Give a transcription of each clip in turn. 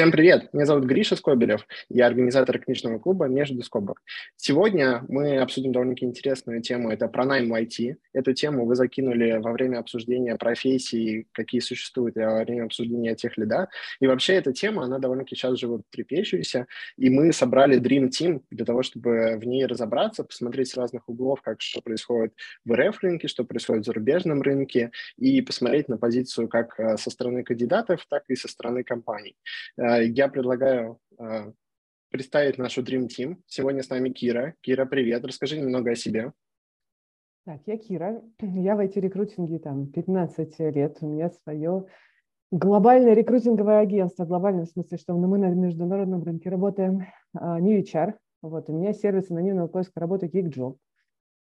Всем привет! Меня зовут Гриша Скобелев, я организатор книжного клуба «Между скобок». Сегодня мы обсудим довольно-таки интересную тему, это про найм в IT. Эту тему вы закинули во время обсуждения профессий, какие существуют, и во время обсуждения тех лида. И вообще эта тема, она довольно-таки сейчас живет трепещущаяся, и мы собрали Dream Team для того, чтобы в ней разобраться, посмотреть с разных углов, как что происходит в РФ-рынке, что происходит в зарубежном рынке, и посмотреть на позицию как э, со стороны кандидатов, так и со стороны компаний. Э, я предлагаю э, представить нашу Dream Team. Сегодня с нами Кира. Кира, привет. Расскажи немного о себе. Так, я Кира. Я в IT-рекрутинге там 15 лет. У меня свое глобальное рекрутинговое агентство. Глобальное в смысле, что мы на международном рынке работаем. А, New HR. Вот, у меня сервис анонимного поиска работы GeekJob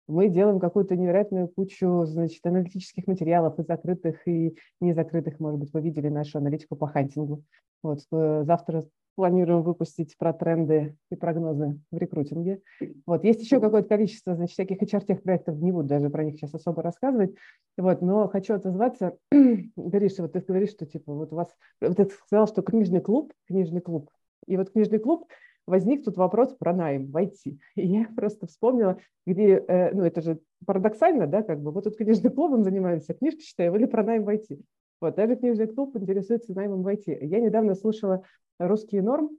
мы делаем какую-то невероятную кучу, значит, аналитических материалов и закрытых, и незакрытых, может быть, вы видели нашу аналитику по хантингу. Вот, э, завтра планируем выпустить про тренды и прогнозы в рекрутинге. Вот, есть еще какое-то количество, значит, всяких HR-тех проектов, не буду даже про них сейчас особо рассказывать, вот, но хочу отозваться, Гриша, вот ты говоришь, что, типа, вот у вас, вот ты сказал, что книжный клуб, книжный клуб, и вот книжный клуб – возник тут вопрос про найм в IT. И я просто вспомнила, где, э, ну это же парадоксально, да, как бы, мы тут книжным клубом занимаемся, книжки читаем или про найм в IT. Вот, даже книжный клуб интересуется наймом в IT. Я недавно слушала русский норм,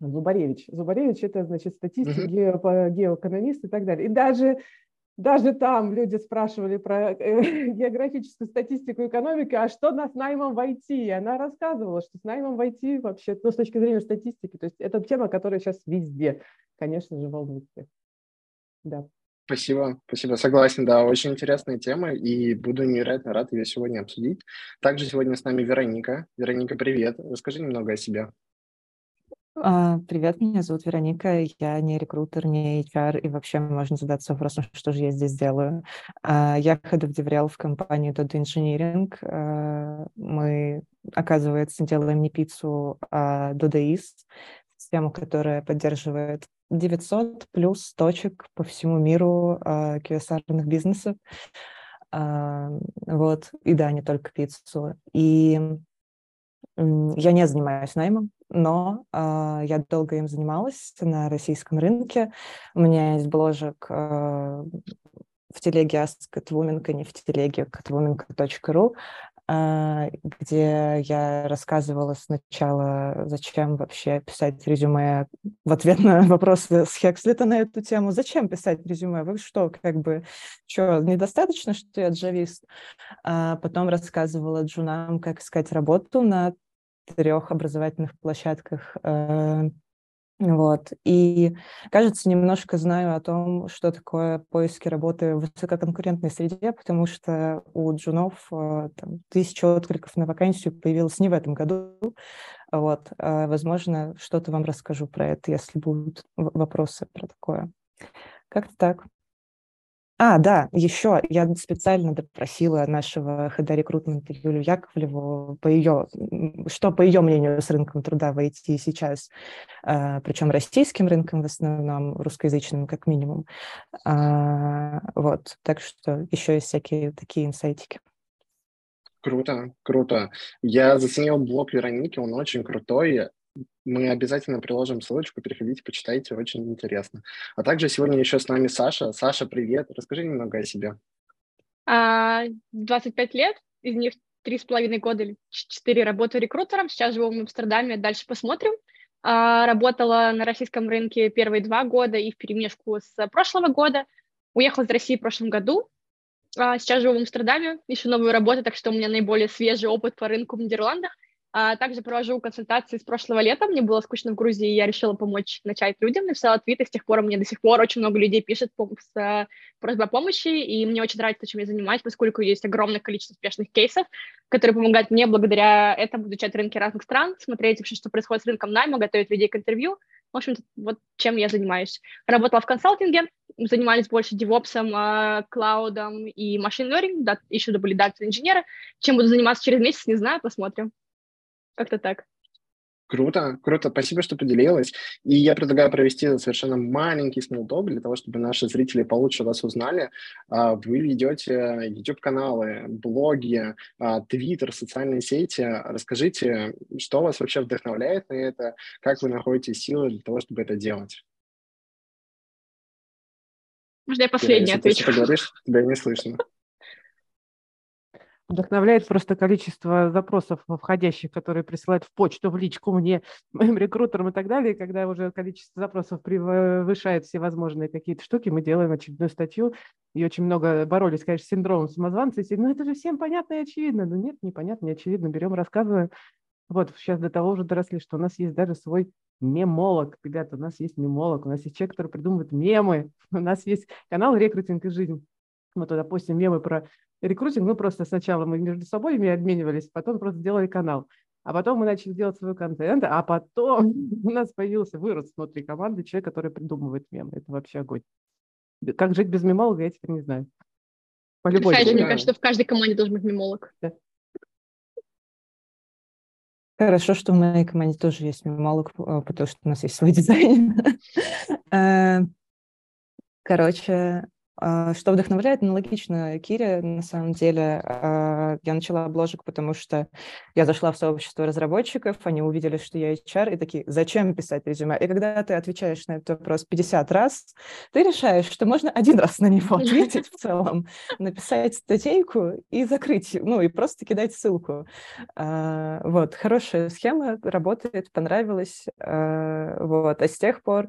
Зубаревич. Зубаревич – это, значит, статистик, uh-huh. геоэкономист и так далее. И даже даже там люди спрашивали про э, географическую статистику экономики, а что нас наймом в IT? И она рассказывала, что с наймом в IT вообще, ну, с точки зрения статистики, то есть это тема, которая сейчас везде, конечно же, волнует всех. Да. Спасибо, спасибо, согласен, да, очень интересная тема, и буду невероятно рад ее сегодня обсудить. Также сегодня с нами Вероника. Вероника, привет, расскажи немного о себе. А, привет, меня зовут Вероника, я не рекрутер, не HR, и вообще можно задаться вопросом, что же я здесь делаю. А, я DevRel в компании Data Engineering. А, мы, оказывается, делаем не пиццу, а Dodaist, систему, которая поддерживает 900 плюс точек по всему миру QSR-ных бизнесов. Вот, и да, не только пиццу. И я не занимаюсь наймом, но э, я долго им занималась на российском рынке. У меня есть бложек э, в телеге ask не в телеге catwomanka.ru, э, где я рассказывала сначала, зачем вообще писать резюме в ответ на вопросы с Хекслита на эту тему. Зачем писать резюме? Вы что, как бы, что, недостаточно, что я джавист? А потом рассказывала джунам, как искать работу на трех образовательных площадках. Э, вот. И, кажется, немножко знаю о том, что такое поиски работы в высококонкурентной среде, потому что у джунов э, там, тысяча откликов на вакансию появилось не в этом году. Вот. А, возможно, что-то вам расскажу про это, если будут вопросы про такое. Как-то так. А, да, еще я специально допросила нашего хода рекрутмента Юлию Яковлеву по ее, что по ее мнению с рынком труда войти сейчас, а, причем российским рынком в основном, русскоязычным как минимум. А, вот, так что еще есть всякие такие инсайтики. Круто, круто. Я заценил блог Вероники, он очень крутой. Мы обязательно приложим ссылочку, переходите, почитайте, очень интересно. А также сегодня еще с нами Саша. Саша, привет, расскажи немного о себе. 25 а, лет, из них три с половиной года или четыре работаю рекрутером, сейчас живу в Амстердаме, дальше посмотрим. А, работала на российском рынке первые два года и в перемешку с прошлого года. Уехала из России в прошлом году, а, сейчас живу в Амстердаме, ищу новую работу, так что у меня наиболее свежий опыт по рынку в Нидерландах. А также провожу консультации с прошлого лета. Мне было скучно в Грузии, и я решила помочь начать людям. Написала твиты, с тех пор мне до сих пор очень много людей пишет с э, просьбой о помощи, и мне очень нравится, чем я занимаюсь, поскольку есть огромное количество успешных кейсов, которые помогают мне благодаря этому изучать рынки разных стран, смотреть вообще, что происходит с рынком найма, готовить людей к интервью. В общем-то, вот чем я занимаюсь. Работала в консалтинге, занимались больше девопсом, э, клаудом и машин learning, еще были дата инженеры. Чем буду заниматься через месяц, не знаю, посмотрим. Как-то так. Круто, круто. Спасибо, что поделилась. И я предлагаю провести совершенно маленький смолток для того, чтобы наши зрители получше вас узнали. А, вы ведете YouTube-каналы, блоги, Twitter, социальные сети. Расскажите, что вас вообще вдохновляет на это, как вы находите силы для того, чтобы это делать? Можно я последний отвечу? Если ты говоришь, тебя не слышно. Вдохновляет просто количество запросов входящих, которые присылают в почту, в личку мне, моим рекрутерам и так далее. И когда уже количество запросов превышает все возможные какие-то штуки, мы делаем очередную статью. И очень много боролись, конечно, с синдромом самозванца. И ну это же всем понятно и очевидно. Ну нет, непонятно, не очевидно. Берем, рассказываем. Вот сейчас до того уже доросли, что у нас есть даже свой мемолог. Ребята, у нас есть мемолог, у нас есть человек, который придумывает мемы. У нас есть канал «Рекрутинг и жизнь». Мы туда постим мемы про рекрутинг, ну просто сначала мы между собой ими обменивались, потом просто делали канал. А потом мы начали делать свой контент, а потом у нас появился, вырос внутри команды человек, который придумывает мемы. Это вообще огонь. Как жить без мемолога, я теперь не знаю. По любой Кстати, мне кажется, что в каждой команде должен быть мемолог. Да. Хорошо, что в моей команде тоже есть мемолог, э, потому что у нас есть свой дизайн. Э, короче, а, что вдохновляет? Аналогично Кире, на самом деле. А, я начала бложек, потому что я зашла в сообщество разработчиков, они увидели, что я HR, и такие, зачем писать резюме? И когда ты отвечаешь на этот вопрос 50 раз, ты решаешь, что можно один раз на него ответить в целом, написать статейку и закрыть, ну и просто кидать ссылку. А, вот, хорошая схема, работает, понравилась. Вот, а с тех пор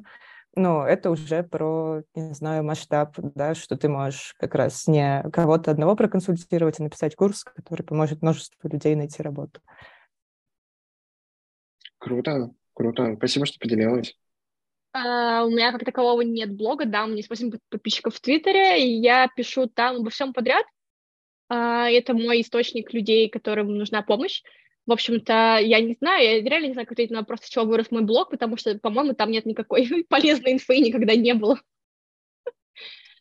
ну, это уже про, не знаю, масштаб, да, что ты можешь как раз не кого-то одного проконсультировать, а написать курс, который поможет множеству людей найти работу. Круто, круто. Спасибо, что поделилась. Uh, у меня как такового нет блога, да, у меня есть 8 подписчиков в Твиттере, и я пишу там обо всем подряд. Uh, это мой источник людей, которым нужна помощь. В общем-то, я не знаю, я реально не знаю, как ответить на вопрос, с чего вырос мой блог, потому что, по-моему, там нет никакой полезной инфы никогда не было.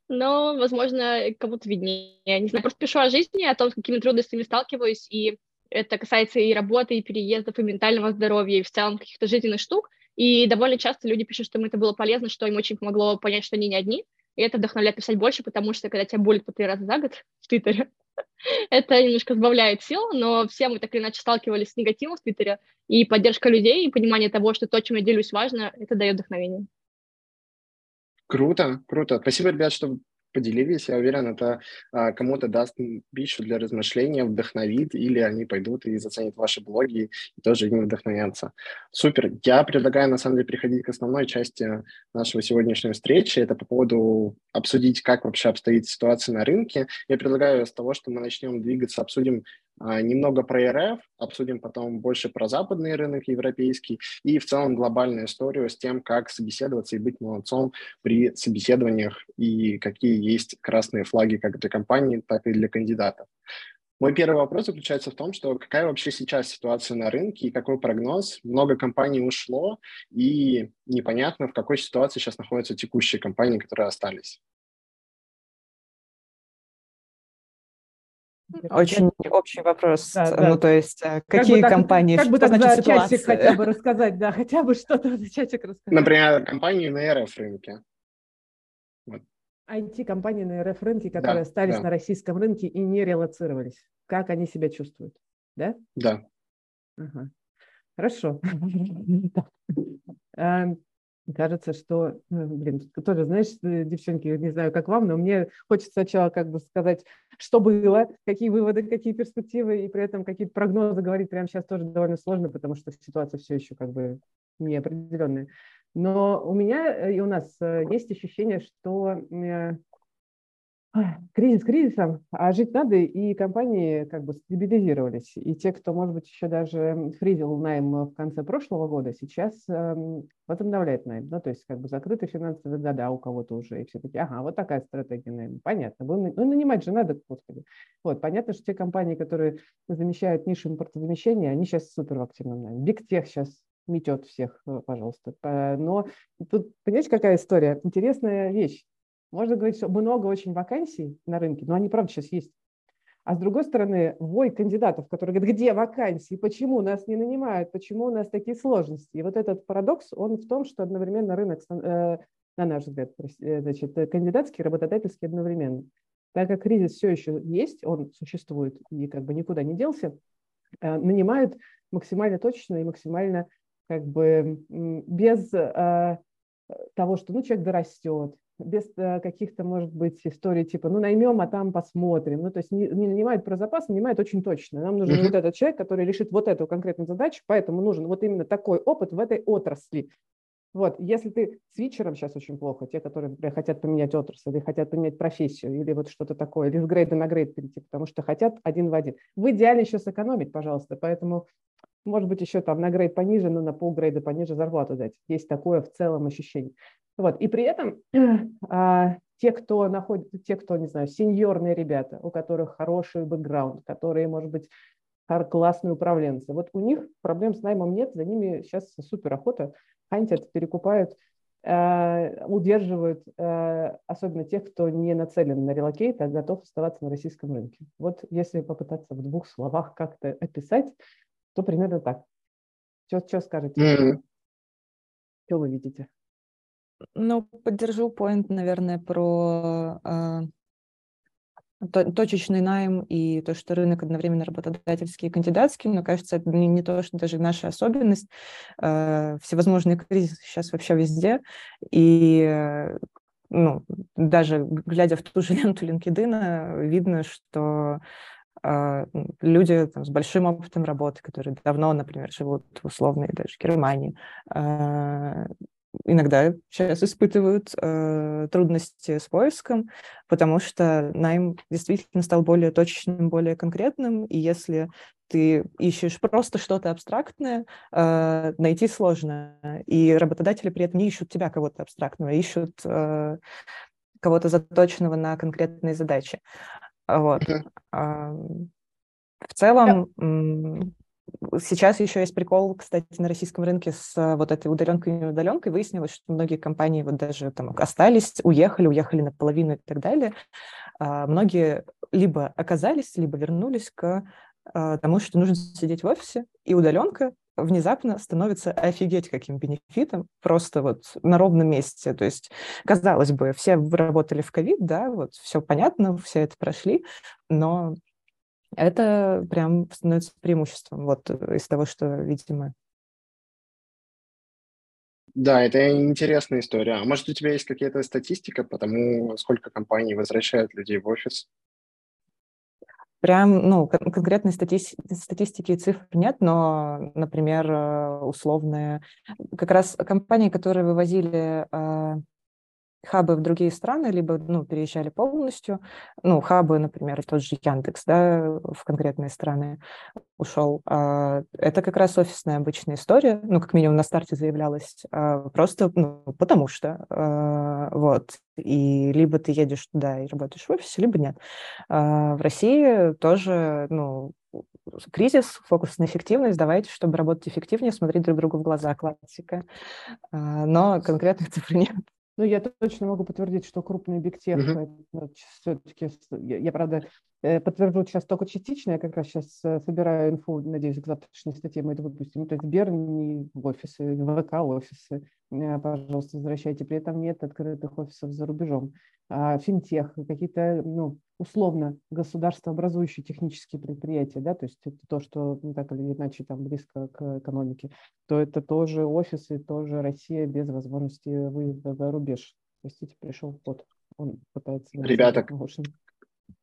Но, возможно, кому-то виднее. Я не знаю, просто пишу о жизни, о том, с какими трудностями сталкиваюсь, и это касается и работы, и переездов, и ментального здоровья, и в целом каких-то жизненных штук. И довольно часто люди пишут, что им это было полезно, что им очень помогло понять, что они не одни. И это вдохновляет писать больше, потому что когда тебя болит по три раза за год в Твиттере, это немножко сбавляет сил, но все мы так или иначе сталкивались с негативом в Твиттере, и поддержка людей, и понимание того, что то, чем я делюсь, важно, это дает вдохновение. Круто, круто. Спасибо, ребят, что поделились. Я уверен, это а, кому-то даст пищу для размышления, вдохновит, или они пойдут и заценят ваши блоги и тоже ими вдохновятся. Супер. Я предлагаю, на самом деле, переходить к основной части нашего сегодняшней встречи. Это по поводу обсудить, как вообще обстоит ситуация на рынке. Я предлагаю с того, что мы начнем двигаться, обсудим немного про РФ, обсудим потом больше про западный рынок европейский и в целом глобальную историю с тем, как собеседоваться и быть молодцом при собеседованиях и какие есть красные флаги как для компании, так и для кандидатов. Мой первый вопрос заключается в том, что какая вообще сейчас ситуация на рынке и какой прогноз? Много компаний ушло, и непонятно, в какой ситуации сейчас находятся текущие компании, которые остались. Очень общий вопрос. Да, да. Ну, то есть, э, какие как компании, как бы так значит ситуация? часик хотя бы рассказать, да, хотя бы что-то за часик рассказать. Например, компании на РФ-рынке. Вот. IT-компании на РФ-рынке, которые да, остались да. на российском рынке и не релацировались. Как они себя чувствуют? Да? Да. Ага. Хорошо. Кажется, что, ну, блин, тоже, знаешь, э, девчонки, не знаю, как вам, но мне хочется сначала как бы сказать, что было, какие выводы, какие перспективы, и при этом какие-то прогнозы говорить прямо сейчас тоже довольно сложно, потому что ситуация все еще как бы неопределенная. Но у меня э, и у нас э, есть ощущение, что Кризис кризисом, а жить надо, и компании как бы стабилизировались. И те, кто, может быть, еще даже фризил найм в конце прошлого года, сейчас эм, возобновляет найм. Ну, то есть как бы закрыты финансовые года у кого-то уже, и все таки ага, вот такая стратегия найма. Понятно. Ну, нанимать же надо, господи. Вот, понятно, что те компании, которые замещают нишу импортозамещения, они сейчас супер в активном найме. Биг Тех сейчас метет всех, э, пожалуйста. Но тут, понимаете, какая история? Интересная вещь. Можно говорить, что много очень вакансий на рынке, но они, правда, сейчас есть. А с другой стороны, вой кандидатов, которые говорят, где вакансии, почему нас не нанимают, почему у нас такие сложности. И вот этот парадокс, он в том, что одновременно рынок, э, на наш взгляд, э, значит, кандидатский, работодательский одновременно. Так как кризис все еще есть, он существует и как бы никуда не делся, э, нанимают максимально точно и максимально как бы без того, что ну, человек дорастет, без э, каких-то, может быть, историй типа, ну, наймем, а там посмотрим. Ну, то есть не, не нанимает про запас, нанимает очень точно. Нам нужен uh-huh. вот этот человек, который решит вот эту конкретную задачу, поэтому нужен вот именно такой опыт в этой отрасли. Вот, если ты с вечером сейчас очень плохо, те, которые например, хотят поменять отрасль, или хотят поменять профессию, или вот что-то такое, или с грейда на грейд перейти, потому что хотят один в один. В идеале еще сэкономить, пожалуйста, поэтому может быть, еще там на грейд пониже, но на полгрейда пониже зарплату дать. Есть такое в целом ощущение. Вот. И при этом а, те, кто находит, те, кто, не знаю, сеньорные ребята, у которых хороший бэкграунд, которые, может быть, классные управленцы, вот у них проблем с наймом нет, за ними сейчас супер охота, хантят, перекупают, э, удерживают, э, особенно тех, кто не нацелен на relocate, а готов оставаться на российском рынке. Вот если попытаться в двух словах как-то описать, то примерно так. Что, что скажете? Mm-hmm. Что вы видите? Ну, поддержу поинт, наверное, про э, точечный найм и то, что рынок одновременно работодательский и кандидатский, но кажется, это не, не то, что даже наша особенность. Э, всевозможные кризисы сейчас вообще везде, и ну, даже глядя в ту же ленту LinkedIn, видно, что люди там, с большим опытом работы, которые давно, например, живут в условной даже Германии, иногда сейчас испытывают э, трудности с поиском, потому что найм действительно стал более точным, более конкретным, и если ты ищешь просто что-то абстрактное, найти сложно. И работодатели при этом не ищут тебя кого-то абстрактного, ищут кого-то заточенного на конкретные задачи. Вот. Mm-hmm. В целом, yeah. Сейчас еще есть прикол, кстати, на российском рынке с э, вот этой удаленкой и неудаленкой. Выяснилось, что многие компании вот даже там остались, уехали, уехали наполовину и так далее. А, многие либо оказались, либо вернулись к а, тому, что нужно сидеть в офисе, и удаленка внезапно становится офигеть каким бенефитом, просто вот на ровном месте. То есть, казалось бы, все работали в ковид, да, вот все понятно, все это прошли, но это прям становится преимуществом вот э, из того, что, видимо. Да, это интересная история. А может, у тебя есть какая-то статистика по тому, сколько компаний возвращают людей в офис? Прям, ну, кон- конкретной стати- статистики и цифр нет, но, например, э, условные, как раз компании, которые вывозили э, хабы в другие страны, либо ну, переезжали полностью. Ну, хабы, например, тот же Яндекс, да, в конкретные страны ушел. А, это как раз офисная обычная история. Ну, как минимум на старте заявлялось а, просто ну, потому что. А, вот. И либо ты едешь туда и работаешь в офисе, либо нет. В России тоже, ну, кризис, фокус на эффективность, давайте, чтобы работать эффективнее, смотреть друг другу в глаза, классика. Но конкретных цифр нет. Ну, я точно могу подтвердить, что крупные бигтех uh-huh. все-таки, я, я, правда, подтвержу сейчас только частично, я как раз сейчас э, собираю инфу, надеюсь, к завтрашней статье мы это выпустим. То есть Берни в офисы, ВК офисы, э, пожалуйста, возвращайте. При этом нет открытых офисов за рубежом. А финтех, какие-то, ну, условно государствообразующие технические предприятия, да, то есть это то, что ну, так или иначе там близко к экономике, то это тоже офисы, тоже Россия без возможности выезда за рубеж. Простите, пришел код, он пытается... Ребята,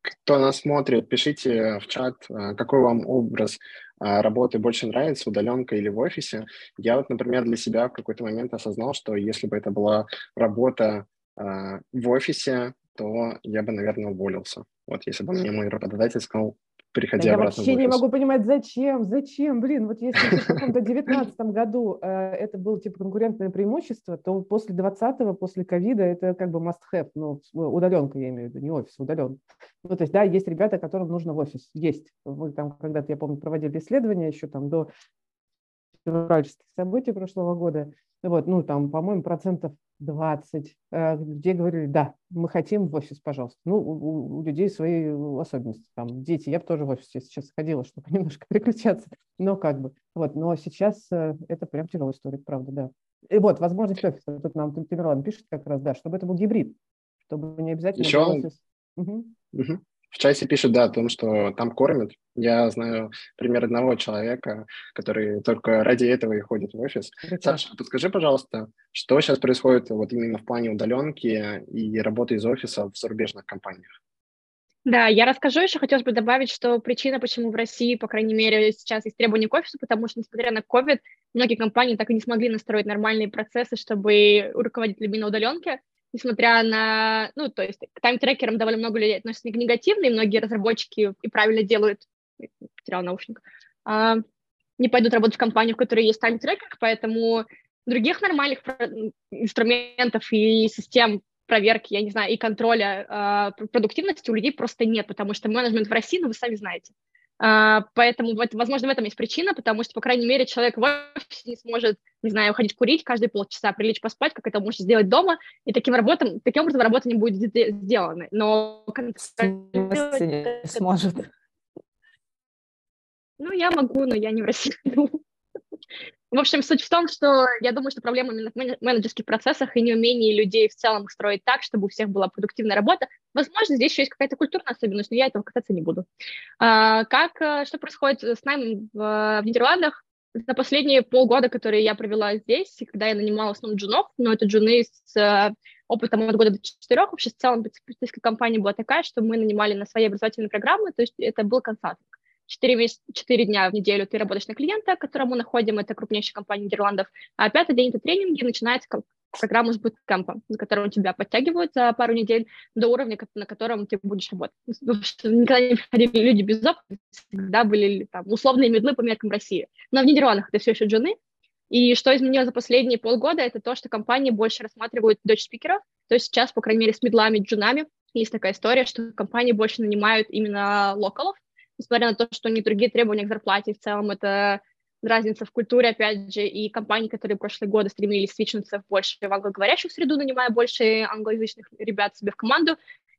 кто нас смотрит, пишите в чат, а, какой вам образ а, работы больше нравится, удаленка или в офисе. Я вот, например, для себя в какой-то момент осознал, что если бы это была работа в офисе, то я бы, наверное, уволился. Вот если бы мне мой работодатель сказал, приходи я обратно вообще не могу понимать, зачем, зачем, блин, вот если в каком-то девятнадцатом году э, это было типа конкурентное преимущество, то после 20-го, после ковида это как бы must have, ну, удаленка я имею в виду, не офис, удаленка. Ну, то есть, да, есть ребята, которым нужно в офис, есть. Мы там когда-то, я помню, проводили исследования еще там до февральских событий прошлого года, вот, ну, там, по-моему, процентов 20, э, где говорили, да, мы хотим в офис, пожалуйста. Ну, у, у людей свои особенности, там, дети, я бы тоже в офис сейчас ходила, чтобы немножко переключаться, но как бы, вот, но сейчас э, это прям тяжелая история, правда, да. И вот, возможность офиса, тут нам Тимирлан пишет как раз, да, чтобы это был гибрид, чтобы не обязательно Еще... офис. Угу. Угу. В часе пишут, да, о том, что там кормят. Я знаю пример одного человека, который только ради этого и ходит в офис. Прекрасно. Саша, подскажи, пожалуйста, что сейчас происходит вот именно в плане удаленки и работы из офиса в зарубежных компаниях? Да, я расскажу еще, хотелось бы добавить, что причина, почему в России, по крайней мере, сейчас есть требования к офису, потому что, несмотря на COVID, многие компании так и не смогли настроить нормальные процессы, чтобы руководить людьми на удаленке несмотря на, ну, то есть к тайм-трекерам довольно много людей относятся негативно, и многие разработчики и правильно делают, потерял наушник, а, не пойдут работать в компанию, в которой есть тайм-трекер, поэтому других нормальных инструментов и систем проверки, я не знаю, и контроля э, продуктивности у людей просто нет, потому что менеджмент в России, ну, вы сами знаете, поэтому, вот, возможно, в этом есть причина, потому что, по крайней мере, человек в офисе не сможет, не знаю, уходить курить каждые полчаса, прилечь поспать, как это может сделать дома, и таким, работам, таким образом работа не будет сделана. Но... Не сможет. Ну, я могу, но я не в России. В общем, суть в том, что я думаю, что проблема именно в менеджерских процессах и неумении людей в целом строить так, чтобы у всех была продуктивная работа. Возможно, здесь еще есть какая-то культурная особенность, но я этого касаться не буду. А, как, э, что происходит с нами в, в Нидерландах? За последние полгода, которые я провела здесь, когда я нанимала в основном джунов, но это джуны с э, опытом от года до четырех, вообще в целом специфика компании была такая, что мы нанимали на свои образовательные программы, то есть это был консалтинг. 4, месяца, 4 дня в неделю ты работаешь на клиента, которому находим, это крупнейшая компания Нидерландов, а пятый день это тренинги, начинается программа с буткемпа, на которую тебя подтягивают за пару недель до уровня, на котором ты будешь работать. Никогда не приходили люди без опыта, всегда были там, условные медлы по меркам России. Но в Нидерландах это все еще джуны, и что изменилось за последние полгода, это то, что компании больше рассматривают дочь-спикеров, то есть сейчас, по крайней мере, с медлами, джунами, есть такая история, что компании больше нанимают именно локалов, несмотря на то, что у них другие требования к зарплате, в целом это разница в культуре, опять же, и компании, которые в прошлые годы стремились свичнуться в больше в англоговорящую среду, нанимая больше англоязычных ребят себе в команду,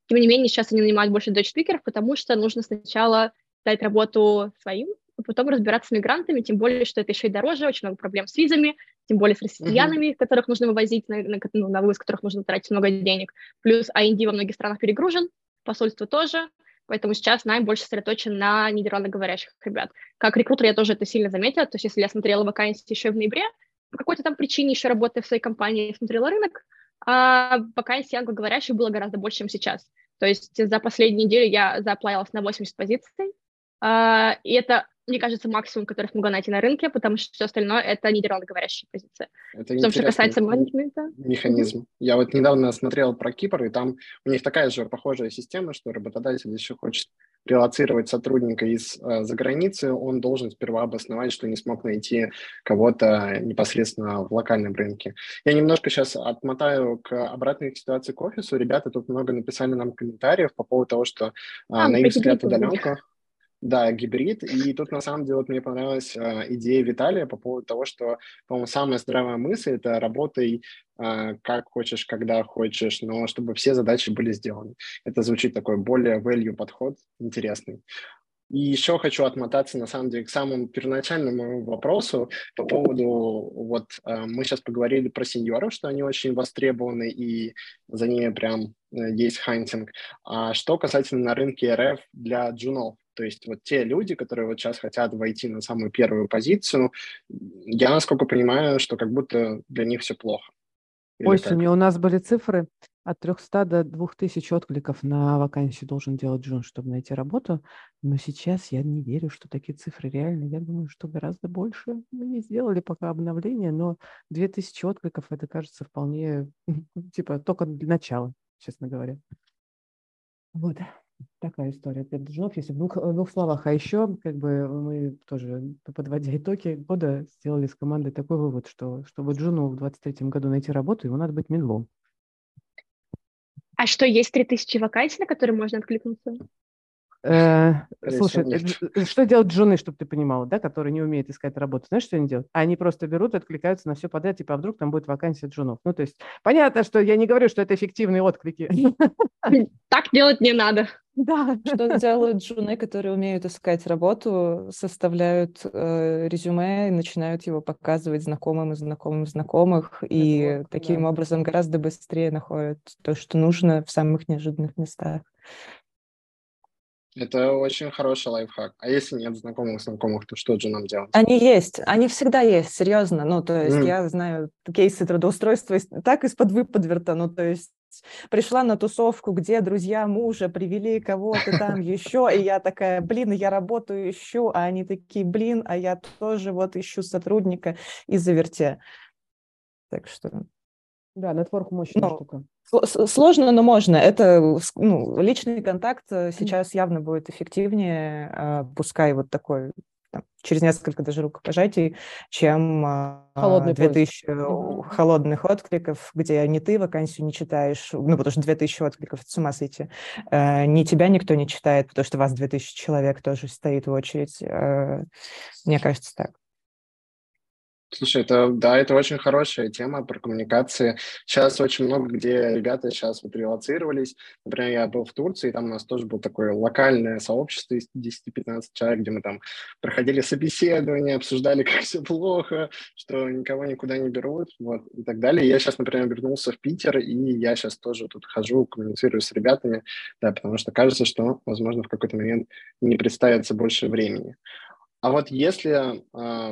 тем не менее, сейчас они нанимают больше дочь-спикеров, потому что нужно сначала дать работу своим, а потом разбираться с мигрантами, тем более, что это еще и дороже, очень много проблем с визами, тем более с россиянами, uh-huh. которых нужно вывозить, на, на, ну, на вывоз которых нужно тратить много денег. Плюс IND во многих странах перегружен, посольство тоже, Поэтому сейчас найм больше сосредоточен на нидерландоговорящих ребят. Как рекрутер я тоже это сильно заметила. То есть если я смотрела вакансии еще в ноябре, по какой-то там причине еще работая в своей компании, смотрела рынок, а вакансий англоговорящих было гораздо больше, чем сейчас. То есть за последнюю неделю я зааплавилась на 80 позиций, а, и это мне кажется, максимум, который смогла найти на рынке, потому что все остальное — это нидерландоговорящая позиция. Это Потому что касается менеджмента... Механизм. Я вот недавно смотрел про Кипр, и там у них такая же похожая система, что работодатель еще хочет релацировать сотрудника из э, за границы, он должен сперва обосновать, что не смог найти кого-то непосредственно в локальном рынке. Я немножко сейчас отмотаю к обратной ситуации к офису. Ребята тут много написали нам комментариев по поводу того, что, а, на их взгляд, удаленка... Да, гибрид. И тут, на самом деле, вот мне понравилась э, идея Виталия по поводу того, что, по-моему, самая здравая мысль – это работай э, как хочешь, когда хочешь, но чтобы все задачи были сделаны. Это звучит такой более value подход, интересный. И еще хочу отмотаться, на самом деле, к самому первоначальному вопросу по поводу, вот э, мы сейчас поговорили про сеньоров, что они очень востребованы и за ними прям э, есть хантинг. А что касательно на рынке РФ для джунов? То есть вот те люди, которые вот сейчас хотят войти на самую первую позицию, я, насколько понимаю, что как будто для них все плохо. Или Осенью как? у нас были цифры от 300 до 2000 откликов на вакансию должен делать Джун, чтобы найти работу. Но сейчас я не верю, что такие цифры реальны. Я думаю, что гораздо больше. Мы не сделали пока обновление, но 2000 откликов, это кажется вполне, типа, только для начала, честно говоря. Вот такая история для джунов, если в двух, в двух словах. А еще, как бы, мы тоже, подводя итоги года, сделали с командой такой вывод, что чтобы джуну в 23 году найти работу, ему надо быть медлом. А что, есть 3000 вакансий, на которые можно откликнуться? Э, слушай, э, что делают жены, чтобы ты понимала, да, которые не умеют искать работу? Знаешь, что они делают? Они просто берут и откликаются на все подряд, типа, а вдруг там будет вакансия джунов? Ну, то есть, понятно, что я не говорю, что это эффективные отклики. Так делать не надо. Да. Что делают жены, которые умеют искать работу, составляют э, резюме и начинают его показывать знакомым и знакомым знакомых, и вот, таким да. образом гораздо быстрее находят то, что нужно в самых неожиданных местах. Это очень хороший лайфхак. А если нет знакомых знакомых, то что же нам делать? Они есть, они всегда есть, серьезно. Ну, то есть mm. я знаю кейсы трудоустройства так из-под выподверта, ну, то есть пришла на тусовку, где друзья мужа привели кого-то там еще, и я такая, блин, я работаю, ищу, а они такие, блин, а я тоже вот ищу сотрудника и заверте. Так что... Да, нетворк мощная ну, штука. Сложно, но можно. Это ну, личный контакт э, сейчас явно будет эффективнее, а, пускай вот такой там, через несколько даже рукопожатий, чем Холодный 2000 поиск. холодных откликов, где не ты вакансию не читаешь, ну, потому что 2000 откликов, это с ума сойти. Э, не тебя никто не читает, потому что вас 2000 человек тоже стоит в очередь. Э, мне кажется, так. Слушай, это, да, это очень хорошая тема про коммуникации. Сейчас очень много где ребята сейчас вот релацировались. Например, я был в Турции, там у нас тоже было такое локальное сообщество из 10-15 человек, где мы там проходили собеседования, обсуждали, как все плохо, что никого никуда не берут, вот, и так далее. Я сейчас, например, вернулся в Питер, и я сейчас тоже тут хожу, коммуницирую с ребятами, да, потому что кажется, что, возможно, в какой-то момент не представится больше времени. А вот если э,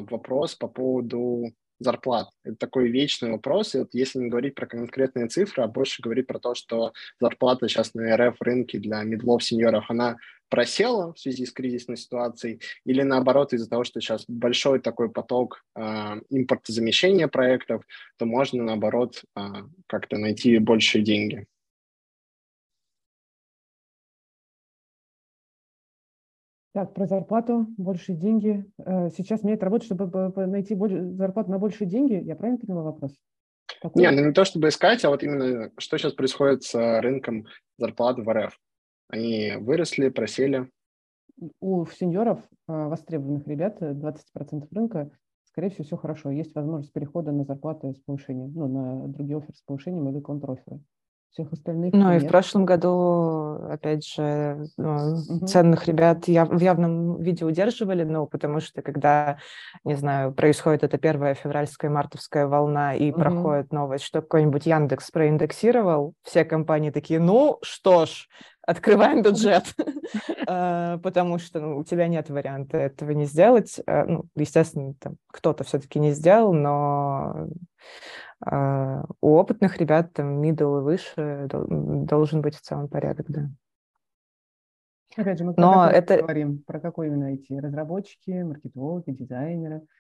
вопрос по поводу зарплат, это такой вечный вопрос, и вот если не говорить про конкретные цифры, а больше говорить про то, что зарплата сейчас на РФ рынке для медлов, сеньоров, она просела в связи с кризисной ситуацией, или наоборот из-за того, что сейчас большой такой поток э, импортозамещения проектов, то можно наоборот э, как-то найти больше деньги. Так, про зарплату, большие деньги. Э, сейчас меняет работу, чтобы найти зарплату на большие деньги. Я правильно поняла вопрос? Не, ну не то чтобы искать, а вот именно что сейчас происходит с рынком зарплат в РФ. Они выросли, просели. У сеньоров, э, востребованных ребят, 20% рынка, скорее всего, все хорошо. Есть возможность перехода на зарплаты с повышением, ну, на другие оферы с повышением или контроферы всех остальных. Ну нет. и в прошлом году, опять же, ну, угу. ценных ребят яв- в явном виде удерживали, ну, потому что когда, не знаю, происходит эта первая февральская мартовская волна и угу. проходит новость, что какой-нибудь Яндекс проиндексировал, все компании такие, ну что ж, открываем бюджет, а, потому что ну, у тебя нет варианта этого не сделать. А, ну, естественно, кто-то все-таки не сделал, но а, у опытных ребят там middle и выше должен быть в целом порядок, да. Опять же, мы Но это... говорим про какой именно IT? Разработчики, маркетологи, дизайнеры –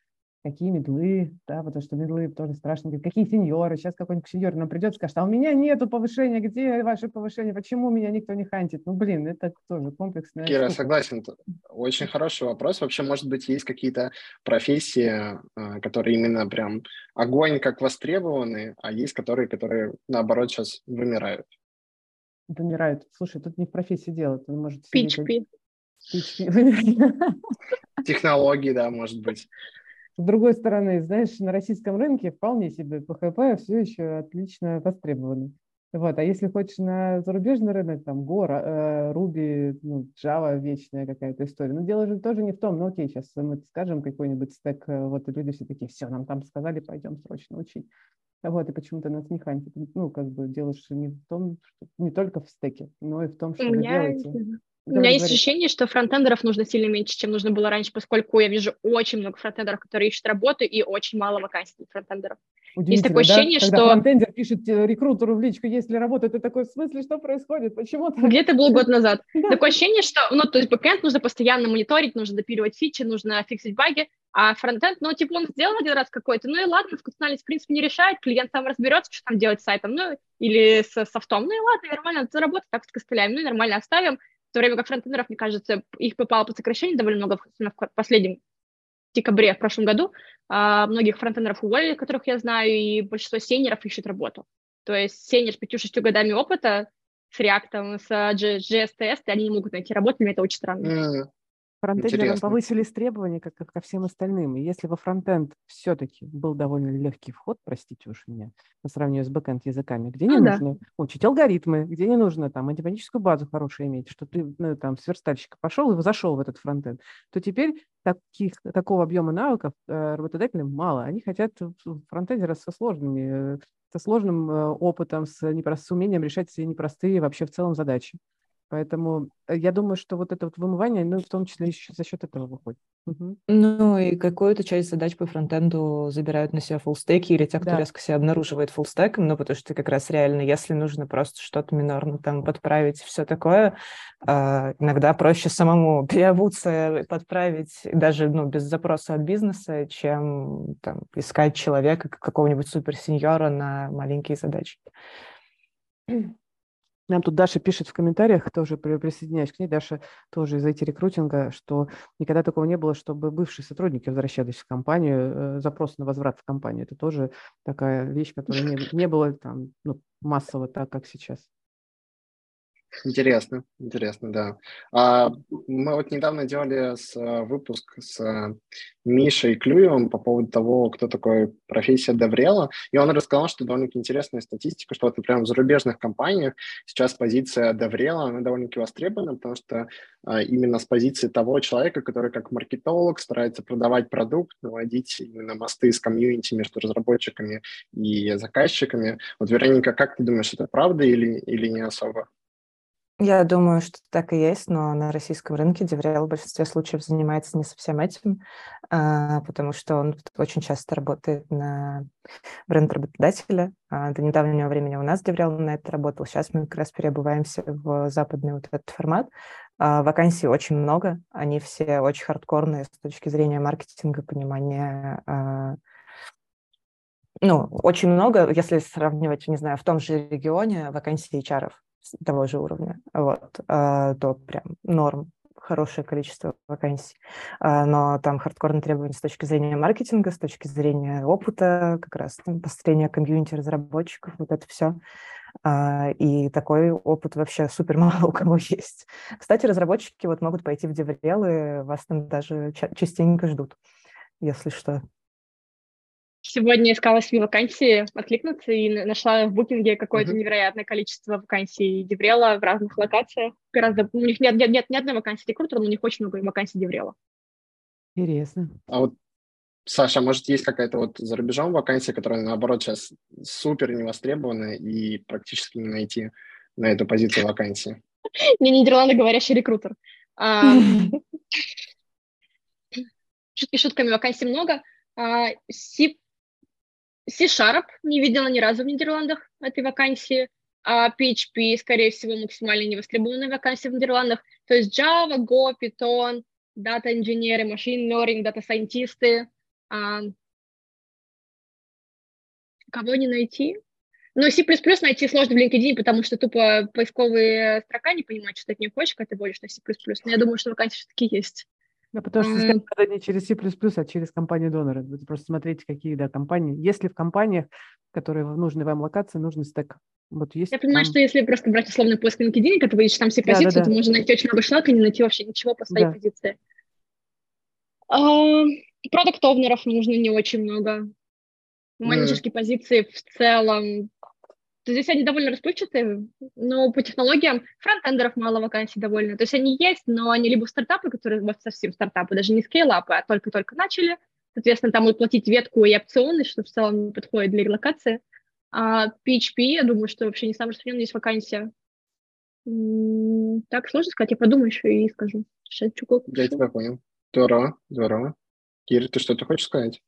какие медлы, да, потому что медлы тоже страшно, говорят, какие сеньоры, сейчас какой-нибудь сеньор нам придет и скажет, а у меня нету повышения, где ваше повышение, почему меня никто не хантит? Ну, блин, это тоже комплексная Кира, штука. согласен, очень хороший вопрос. Вообще, может быть, есть какие-то профессии, а, которые именно прям огонь как востребованы, а есть которые, которые, наоборот, сейчас вымирают? Вымирают. Слушай, тут не в профессии дело, ты может... PHP. Технологии, да, может быть. С другой стороны, знаешь, на российском рынке вполне себе PHP все еще отлично востребованы. Вот. А если хочешь на зарубежный рынок, там Go, э, Ruby, ну, Java вечная какая-то история. Но дело же тоже не в том, ну окей, сейчас мы скажем какой-нибудь стек, э, вот и люди все такие, все, нам там сказали, пойдем срочно учить. Вот, и почему-то нас не хантит. Ну, как бы дело же не в том, что не только в стеке, но и в том, что У вы делаете. У меня есть ощущение, что фронтендеров нужно сильно меньше, чем нужно было раньше, поскольку я вижу очень много фронтендеров, которые ищут работу, и очень мало вакансий для фронтендеров. Есть такое да? ощущение, Когда что... фронтендер пишет э, рекрутеру в личку, есть ли работа, ты такой, в смысле, что происходит, почему так? Где-то был год назад. Такое ощущение, что, ну, то есть бэкэнд нужно постоянно мониторить, нужно допиливать фичи, нужно фиксить баги, а фронтенд, ну, типа, он сделал один раз какой-то, ну и ладно, функциональность, в принципе, не решает, клиент сам разберется, что там делать с сайтом, ну, или с софтом, ну и ладно, нормально, заработать так с костылями, ну и нормально оставим, то время как фронтендеров, мне кажется, их попало под сокращение довольно много в последнем декабре в прошлом году. А, многих фронтендеров уволили, которых я знаю, и большинство сеньоров ищут работу. То есть сеньор с 5-6 годами опыта с React, с JS, и они не могут найти работу, мне это очень странно. Mm. Фронтендерам повысились требования, как, как ко всем остальным. И если во фронтенд все-таки был довольно легкий вход, простите уж меня, по сравнению с бэкенд языками, где не ну, нужно да. учить алгоритмы, где не нужно там математическую базу хорошую иметь, что ты ну, там с верстальщика пошел и зашел в этот фронтенд, то теперь таких, такого объема навыков э, работодателям мало. Они хотят фронтендера со сложными, э, со сложным э, опытом, с, непрост, с умением решать все непростые вообще в целом задачи. Поэтому э, я думаю, что вот это вот вымывание, ну, в том числе еще за счет этого выходит. Угу. Ну, и какую-то часть задач по фронтенду забирают на себя фуллстеки или те, кто да. резко себя обнаруживает фуллстеком, ну, потому что как раз реально, если нужно просто что-то минорно там подправить, все такое, э, иногда проще самому переобуться, подправить, даже, ну, без запроса от бизнеса, чем там искать человека, какого-нибудь суперсеньора на маленькие задачи. Нам тут Даша пишет в комментариях, тоже присоединяюсь к ней, Даша тоже из IT-рекрутинга, что никогда такого не было, чтобы бывшие сотрудники возвращались в компанию, э, запрос на возврат в компанию. Это тоже такая вещь, которая не, не была там ну, массово так, как сейчас. Интересно, интересно, да. А, мы вот недавно делали с, э, выпуск с э, Мишей Клюевым по поводу того, кто такой профессия Деврела, и он рассказал, что довольно-таки интересная статистика, что вот, например, в зарубежных компаниях сейчас позиция Деврела, она довольно-таки востребована, потому что а, именно с позиции того человека, который как маркетолог старается продавать продукт, наводить именно мосты с комьюнити между разработчиками и заказчиками. Вот, Вероника, как ты думаешь, это правда или, или не особо? Я думаю, что так и есть, но на российском рынке DevRel в большинстве случаев занимается не совсем этим, а, потому что он очень часто работает на бренд работодателя. А, до недавнего времени у нас DevRel на это работал. Сейчас мы как раз переобуваемся в западный вот этот формат. А, вакансий очень много, они все очень хардкорные с точки зрения маркетинга, понимания ну, очень много, если сравнивать, не знаю, в том же регионе вакансий HR того же уровня, вот, а, то прям норм, хорошее количество вакансий. А, но там хардкорные требования с точки зрения маркетинга, с точки зрения опыта, как раз там, построения комьюнити разработчиков, вот это все. А, и такой опыт вообще супер мало у кого есть. Кстати, разработчики вот могут пойти в и вас там даже частенько ждут, если что. Сегодня искала себе вакансии откликнуться и нашла в букинге какое-то uh-huh. невероятное количество вакансий Деврела в разных локациях. Гораздо... У них нет, нет, нет ни одной вакансии рекрутера, но у них очень много вакансий Деврела. Интересно. А вот, Саша, может, есть какая-то вот за рубежом вакансия, которая, наоборот, сейчас супер не востребована и практически не найти на эту позицию вакансии? Не Нидерланды говорящий рекрутер. Шутки шутками, вакансий много. C C-Sharp не видела ни разу в Нидерландах этой вакансии, а PHP, скорее всего, максимально невостребованная вакансия в Нидерландах. То есть Java, Go, Python, дата инженеры, machine learning, дата сайентисты. А... Кого не найти? Но C++ найти сложно в LinkedIn, потому что тупо поисковые строка не понимают, что ты от нее хочешь, когда ты вводишь на C++. Но я думаю, что вакансии все-таки есть. Да, потому что mm-hmm. это не через C++, а через компанию донора. Вы просто смотрите, какие да, компании. Если в компаниях, которые в нужной вам локации, нужный стек. Вот есть Я понимаю, там... что если просто брать условный поиск на LinkedIn, когда вы ищете там все да, позиции, да, да. то можно найти очень много шлака и не найти вообще ничего по своей да. позиции. Продукт-овнеров нужно не очень много. Менеджерские mm. позиции в целом то здесь они довольно расплывчатые, но по технологиям фронтендеров мало вакансий довольно. То есть они есть, но они либо стартапы, которые вот совсем стартапы, даже не скейлапы, а только-только начали. Соответственно, там будут платить ветку и опционы, что в целом не подходит для релокации. А PHP, я думаю, что вообще не самая распространенная есть вакансия. Так, сложно сказать, я подумаю еще и скажу. Сейчас Я тебя понял. Здорово, здорово. Кир, ты что-то хочешь сказать?